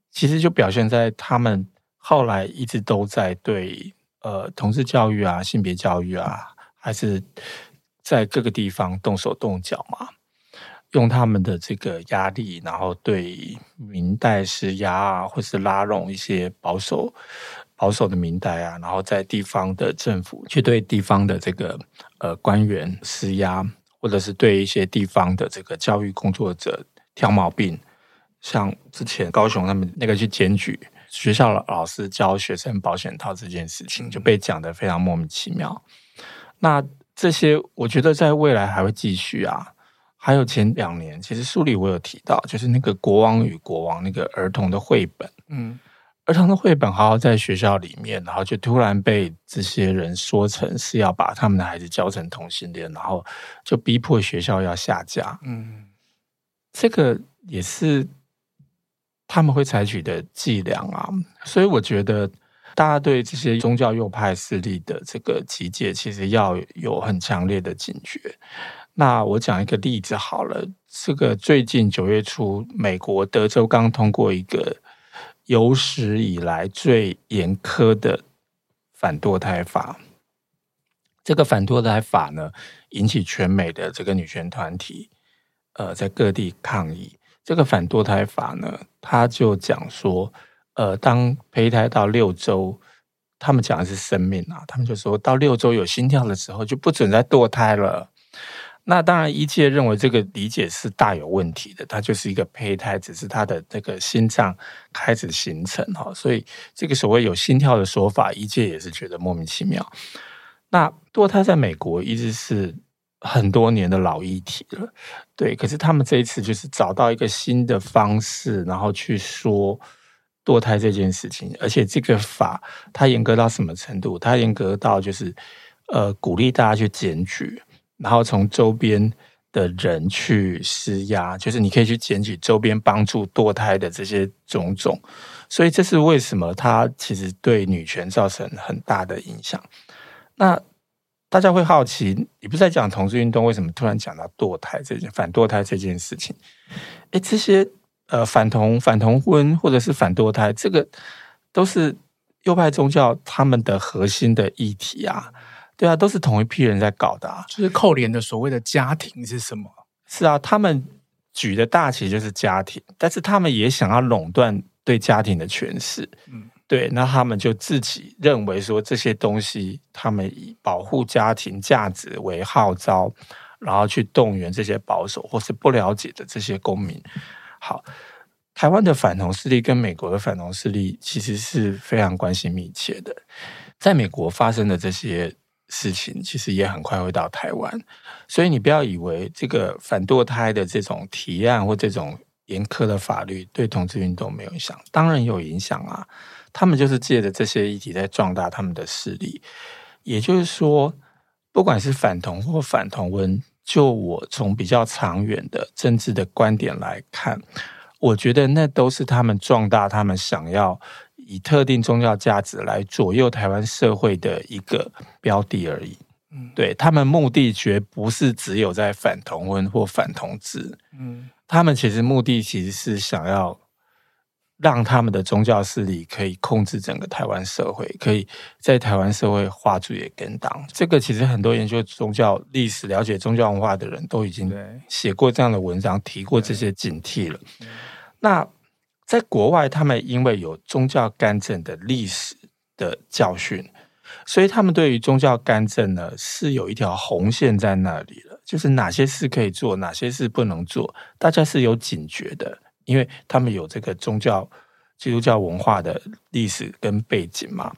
其实就表现在他们。后来一直都在对呃同志教育啊、性别教育啊，还是在各个地方动手动脚嘛，用他们的这个压力，然后对明代施压啊，或是拉拢一些保守保守的明代啊，然后在地方的政府去对地方的这个呃官员施压，或者是对一些地方的这个教育工作者挑毛病，像之前高雄他们那个去检举。学校老师教学生保险套这件事情就被讲得非常莫名其妙。那这些我觉得在未来还会继续啊。还有前两年，其实书里我有提到，就是那个《国王与国王》那个儿童的绘本，嗯，儿童的绘本好好在学校里面，然后就突然被这些人说成是要把他们的孩子教成同性恋，然后就逼迫学校要下架。嗯，这个也是。他们会采取的伎俩啊，所以我觉得大家对这些宗教右派势力的这个集结，其实要有很强烈的警觉。那我讲一个例子好了，这个最近九月初，美国德州刚通过一个有史以来最严苛的反堕胎法。这个反堕胎法呢，引起全美的这个女权团体，呃，在各地抗议。这个反堕胎法呢，他就讲说，呃，当胚胎到六周他们讲的是生命啊，他们就说到六周有心跳的时候就不准再堕胎了。那当然，医界认为这个理解是大有问题的，它就是一个胚胎，只是它的这个心脏开始形成哈，所以这个所谓有心跳的说法，医界也是觉得莫名其妙。那堕胎在美国一直是很多年的老议题了，对，可是他们这一次就是找到一个新的方式，然后去说堕胎这件事情，而且这个法它严格到什么程度？它严格到就是呃鼓励大家去检举。然后从周边的人去施压，就是你可以去检举周边帮助堕胎的这些种种，所以这是为什么它其实对女权造成很大的影响。那大家会好奇，你不是在讲同志运动，为什么突然讲到堕胎这件反堕胎这件事情？诶，这些呃反同、反同婚或者是反堕胎，这个都是右派宗教他们的核心的议题啊。对啊，都是同一批人在搞的啊。就是扣连的所谓的家庭是什么？是啊，他们举的大旗就是家庭，但是他们也想要垄断对家庭的诠释。嗯，对，那他们就自己认为说这些东西，他们以保护家庭价值为号召，然后去动员这些保守或是不了解的这些公民。好，台湾的反同势力跟美国的反同势力其实是非常关系密切的，在美国发生的这些。事情其实也很快会到台湾，所以你不要以为这个反堕胎的这种提案或这种严苛的法律对同志运动没有影响，当然有影响啊。他们就是借着这些议题在壮大他们的势力。也就是说，不管是反同或反同婚，就我从比较长远的政治的观点来看，我觉得那都是他们壮大他们想要。以特定宗教价值来左右台湾社会的一个标的而已。嗯，对，他们目的绝不是只有在反同婚或反同志。嗯，他们其实目的其实是想要让他们的宗教势力可以控制整个台湾社会，可以在台湾社会画出野跟当。这个其实很多研究宗教历史、了解宗教文化的人都已经写过这样的文章，提过这些警惕了。那。在国外，他们因为有宗教干政的历史的教训，所以他们对于宗教干政呢是有一条红线在那里了，就是哪些事可以做，哪些事不能做，大家是有警觉的，因为他们有这个宗教基督教文化的历史跟背景嘛。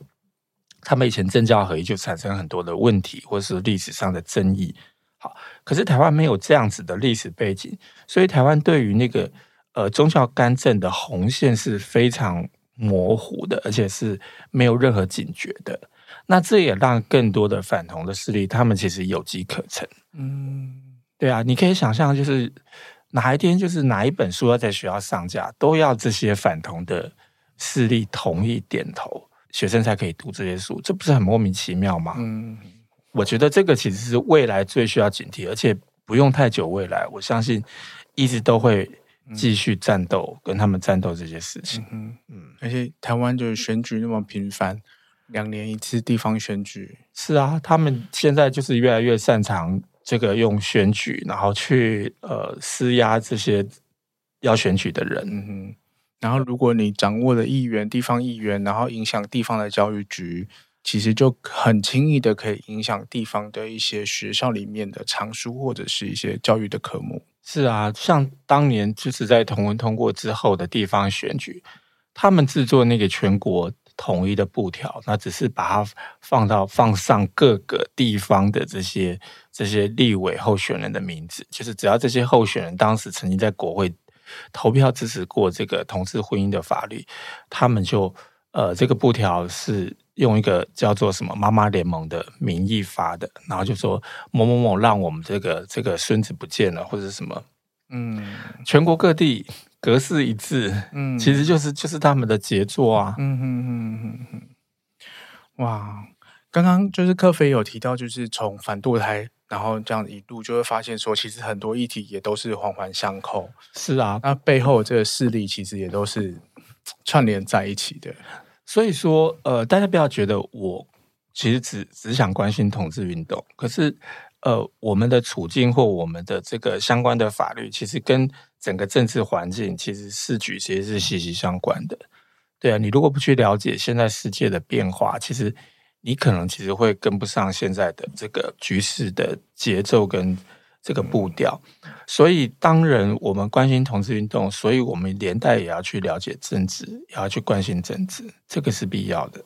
他们以前政教合一就产生很多的问题，或是历史上的争议。好，可是台湾没有这样子的历史背景，所以台湾对于那个。呃，宗教干政的红线是非常模糊的，而且是没有任何警觉的。那这也让更多的反同的势力，他们其实有机可乘。嗯，对啊，你可以想象，就是哪一天，就是哪一本书要在学校上架，都要这些反同的势力同意点头，学生才可以读这些书，这不是很莫名其妙吗？嗯，我觉得这个其实是未来最需要警惕，而且不用太久，未来我相信一直都会。继续战斗，跟他们战斗这些事情。嗯嗯，而且台湾就是选举那么频繁，两年一次地方选举。是啊，他们现在就是越来越擅长这个用选举，然后去呃施压这些要选举的人。嗯，然后如果你掌握了议员、地方议员，然后影响地方的教育局，其实就很轻易的可以影响地方的一些学校里面的藏书或者是一些教育的科目。是啊，像当年就是在同文通过之后的地方选举，他们制作那个全国统一的布条，那只是把它放到放上各个地方的这些这些立委候选人的名字，就是只要这些候选人当时曾经在国会投票支持过这个同志婚姻的法律，他们就呃这个布条是。用一个叫做什么“妈妈联盟”的名义发的，然后就说某某某让我们这个这个孙子不见了，或者什么，嗯，全国各地格式一致，嗯，其实就是就是他们的杰作啊，嗯哼哼哼哼，哇，刚刚就是克菲有提到，就是从反堕胎，然后这样一路就会发现说，其实很多议题也都是环环相扣，是啊，那背后这个势力其实也都是串联在一起的。所以说，呃，大家不要觉得我其实只只想关心同志运动，可是，呃，我们的处境或我们的这个相关的法律，其实跟整个政治环境其实市局其实是息息相关的。对啊，你如果不去了解现在世界的变化，其实你可能其实会跟不上现在的这个局势的节奏跟这个步调。所以，当然我们关心同志运动，所以我们连带也要去了解政治，也要去关心政治，这个是必要的。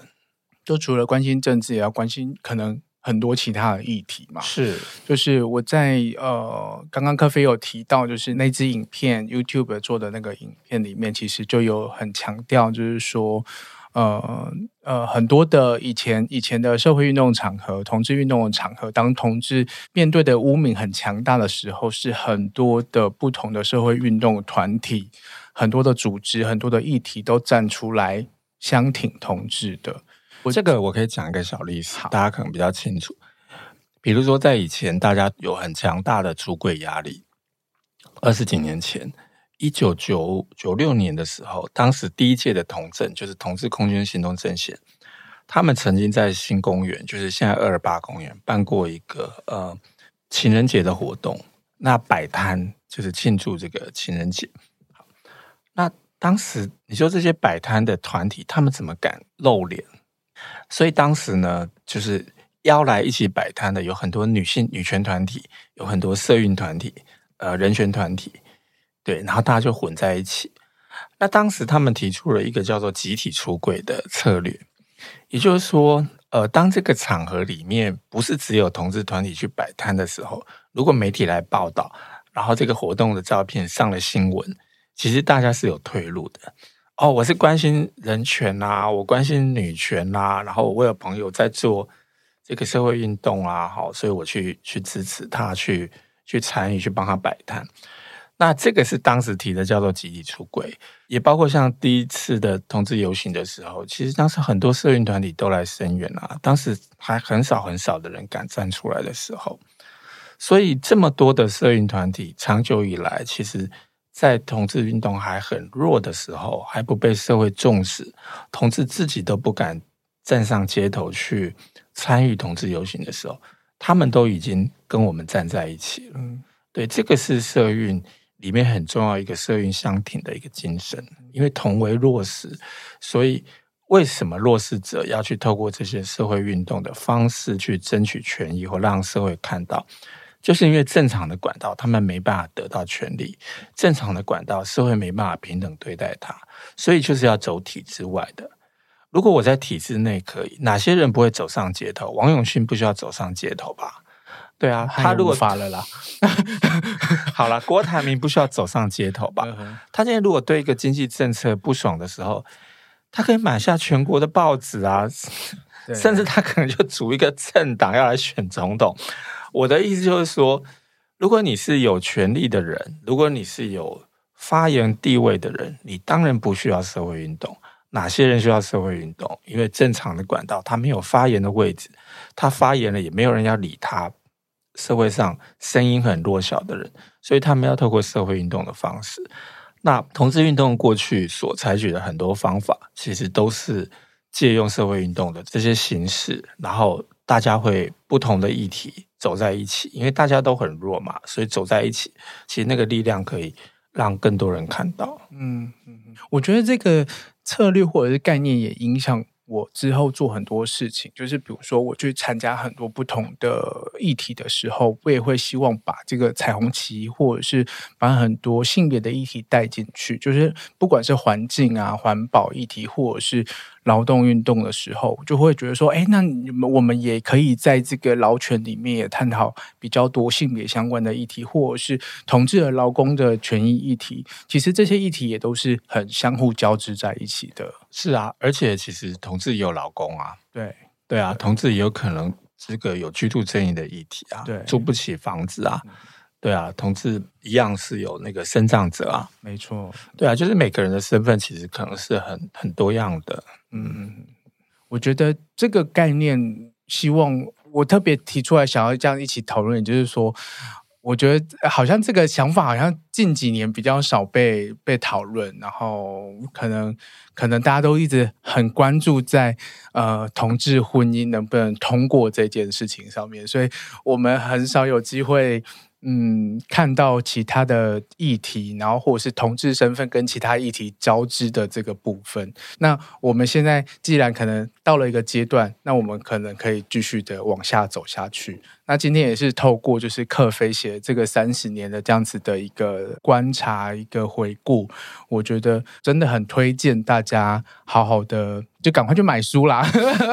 就除了关心政治，也要关心可能。很多其他的议题嘛，是，就是我在呃，刚刚科菲有提到，就是那支影片 YouTube 做的那个影片里面，其实就有很强调，就是说，呃呃，很多的以前以前的社会运动场合，同志运动的场合，当同志面对的污名很强大的时候，是很多的不同的社会运动团体、很多的组织、很多的议题都站出来相挺同志的。我这个我可以讲一个小例子，大家可能比较清楚。比如说，在以前，大家有很强大的出柜压力。二十几年前，一九九九六年的时候，当时第一届的同政就是同志空军行动阵线，他们曾经在新公园，就是现在二二八公园办过一个呃情人节的活动，那摆摊就是庆祝这个情人节。那当时你说这些摆摊的团体，他们怎么敢露脸？所以当时呢，就是邀来一起摆摊的有很多女性女权团体，有很多社运团体，呃，人权团体，对，然后大家就混在一起。那当时他们提出了一个叫做集体出柜的策略，也就是说，呃，当这个场合里面不是只有同志团体去摆摊的时候，如果媒体来报道，然后这个活动的照片上了新闻，其实大家是有退路的。哦，我是关心人权啊，我关心女权啊，然后我有朋友在做这个社会运动啊，好，所以我去去支持他，去去参与，去帮他摆摊。那这个是当时提的叫做集体出轨，也包括像第一次的同志游行的时候，其实当时很多社运团体都来声援啊，当时还很少很少的人敢站出来的时候，所以这么多的社运团体，长久以来其实。在同志运动还很弱的时候，还不被社会重视，同志自己都不敢站上街头去参与同志游行的时候，他们都已经跟我们站在一起了。嗯，对，这个是社运里面很重要一个社运相挺的一个精神，因为同为弱势，所以为什么弱势者要去透过这些社会运动的方式去争取权益，或让社会看到？就是因为正常的管道，他们没办法得到权利；正常的管道，社会没办法平等对待他，所以就是要走体制外的。如果我在体制内可以，哪些人不会走上街头？王永庆不需要走上街头吧？对啊，他如果发了啦，好了，郭台铭不需要走上街头吧？他现在如果对一个经济政策不爽的时候，他可以买下全国的报纸啊，甚至他可能就组一个政党要来选总统。我的意思就是说，如果你是有权力的人，如果你是有发言地位的人，你当然不需要社会运动。哪些人需要社会运动？因为正常的管道，他没有发言的位置，他发言了也没有人要理他。社会上声音很弱小的人，所以他们要透过社会运动的方式。那同志运动过去所采取的很多方法，其实都是借用社会运动的这些形式，然后大家会不同的议题。走在一起，因为大家都很弱嘛，所以走在一起，其实那个力量可以让更多人看到。嗯嗯，我觉得这个策略或者是概念也影响我之后做很多事情。就是比如说，我去参加很多不同的议题的时候，我也会希望把这个彩虹旗，或者是把很多性别的议题带进去。就是不管是环境啊、环保议题，或者是。劳动运动的时候，就会觉得说，哎，那我们也可以在这个劳权里面也探讨比较多性别相关的议题，或者是同志的劳工的权益议题。其实这些议题也都是很相互交织在一起的。是啊，而且其实同志也有劳工啊，对对啊，同志也有可能这个有居住正义的议题啊，对，租不起房子啊。对啊，同志一样是有那个身障者啊，没错。对啊，就是每个人的身份其实可能是很很多样的。嗯，我觉得这个概念，希望我特别提出来，想要这样一起讨论，也就是说，我觉得好像这个想法好像近几年比较少被被讨论，然后可能可能大家都一直很关注在呃同志婚姻能不能通过这件事情上面，所以我们很少有机会。嗯，看到其他的议题，然后或者是同志身份跟其他议题交织的这个部分。那我们现在既然可能到了一个阶段，那我们可能可以继续的往下走下去。那今天也是透过就是克菲写这个三十年的这样子的一个观察，一个回顾，我觉得真的很推荐大家好好的就赶快去买书啦。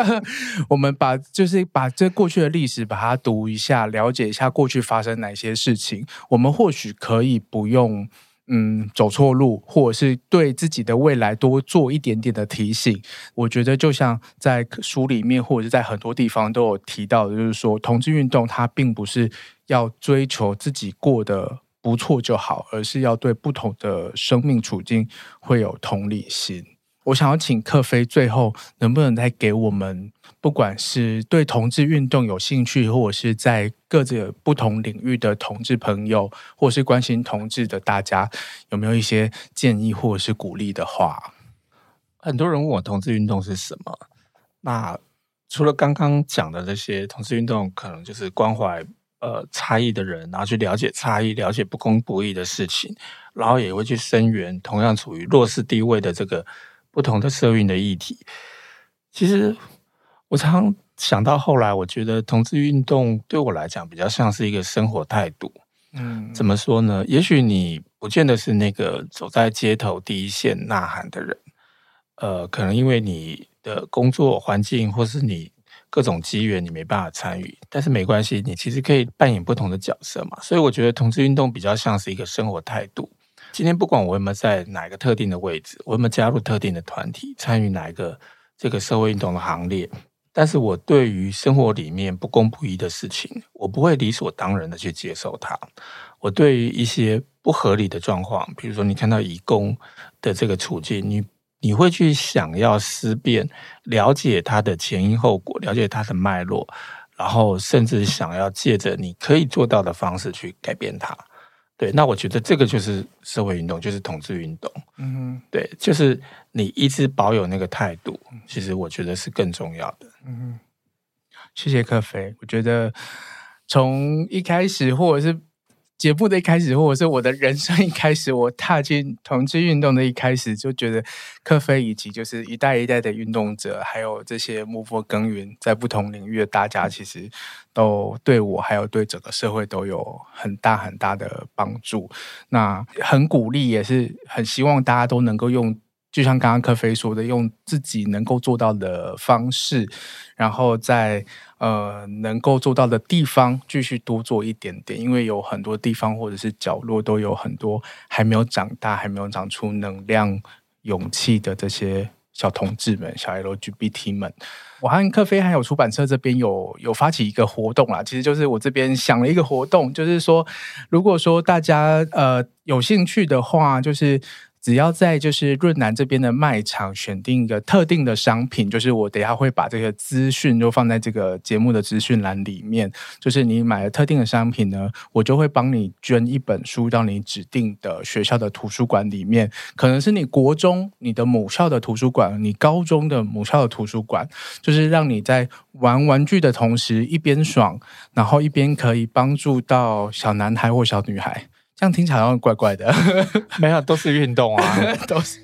我们把就是把这过去的历史把它读一下，了解一下过去发生哪些事情，我们或许可以不用。嗯，走错路，或者是对自己的未来多做一点点的提醒。我觉得，就像在书里面，或者是在很多地方都有提到的，就是说，同志运动它并不是要追求自己过得不错就好，而是要对不同的生命处境会有同理心。我想要请克菲最后能不能再给我们，不管是对同志运动有兴趣，或者是在各自不同领域的同志朋友，或是关心同志的大家，有没有一些建议或者是鼓励的话？很多人问我同志运动是什么，那除了刚刚讲的这些，同志运动可能就是关怀呃差异的人，然后去了解差异，了解不公不义的事情，然后也会去声援同样处于弱势地位的这个。不同的社运的议题，其实我常常想到后来，我觉得同志运动对我来讲比较像是一个生活态度。嗯，怎么说呢？也许你不见得是那个走在街头第一线呐喊的人，呃，可能因为你的工作环境或是你各种机缘，你没办法参与。但是没关系，你其实可以扮演不同的角色嘛。所以我觉得同志运动比较像是一个生活态度。今天不管我有没有在哪一个特定的位置，我有没有加入特定的团体，参与哪一个这个社会运动的行列，但是我对于生活里面不公不义的事情，我不会理所当然的去接受它。我对于一些不合理的状况，比如说你看到义工的这个处境，你你会去想要思辨，了解它的前因后果，了解它的脉络，然后甚至想要借着你可以做到的方式去改变它。对，那我觉得这个就是社会运动，就是统治运动。嗯，对，就是你一直保有那个态度，其实我觉得是更重要的。嗯，谢谢克菲，我觉得从一开始或者是。节目的一开始，或者是我的人生一开始，我踏进同志运动的一开始，就觉得克菲以及就是一代一代的运动者，还有这些幕后耕耘在不同领域的大家，其实都对我还有对整个社会都有很大很大的帮助。那很鼓励，也是很希望大家都能够用。就像刚刚克菲说的，用自己能够做到的方式，然后在呃能够做到的地方继续多做一点点，因为有很多地方或者是角落都有很多还没有长大、还没有长出能量、勇气的这些小同志们、小 LGBT 们。我和克菲还有出版社这边有有发起一个活动啦，其实就是我这边想了一个活动，就是说，如果说大家呃有兴趣的话，就是。只要在就是润南这边的卖场选定一个特定的商品，就是我等下会把这个资讯就放在这个节目的资讯栏里面。就是你买了特定的商品呢，我就会帮你捐一本书到你指定的学校的图书馆里面，可能是你国中你的母校的图书馆，你高中的母校的图书馆，就是让你在玩玩具的同时一边爽，然后一边可以帮助到小男孩或小女孩。这样听起来好像怪怪的，没有，都是运动啊，都是，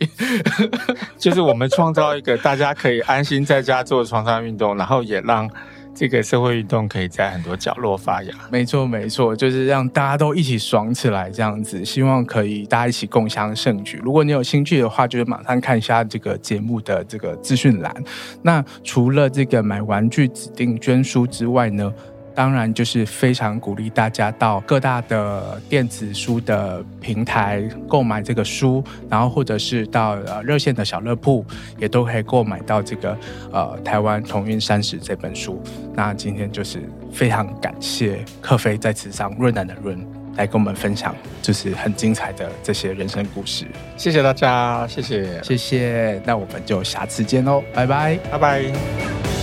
就是我们创造一个大家可以安心在家做床上运动，然后也让这个社会运动可以在很多角落发芽。没错，没错，就是让大家都一起爽起来，这样子，希望可以大家一起共享盛举。如果你有兴趣的话，就是马上看一下这个节目的这个资讯栏。那除了这个买玩具指定捐书之外呢？当然，就是非常鼓励大家到各大的电子书的平台购买这个书，然后或者是到呃热线的小乐铺，也都可以购买到这个呃台湾同运三十这本书。那今天就是非常感谢克飞在此上润男的润来跟我们分享，就是很精彩的这些人生故事。谢谢大家，谢谢，谢谢。那我们就下次见喽，拜拜，拜拜。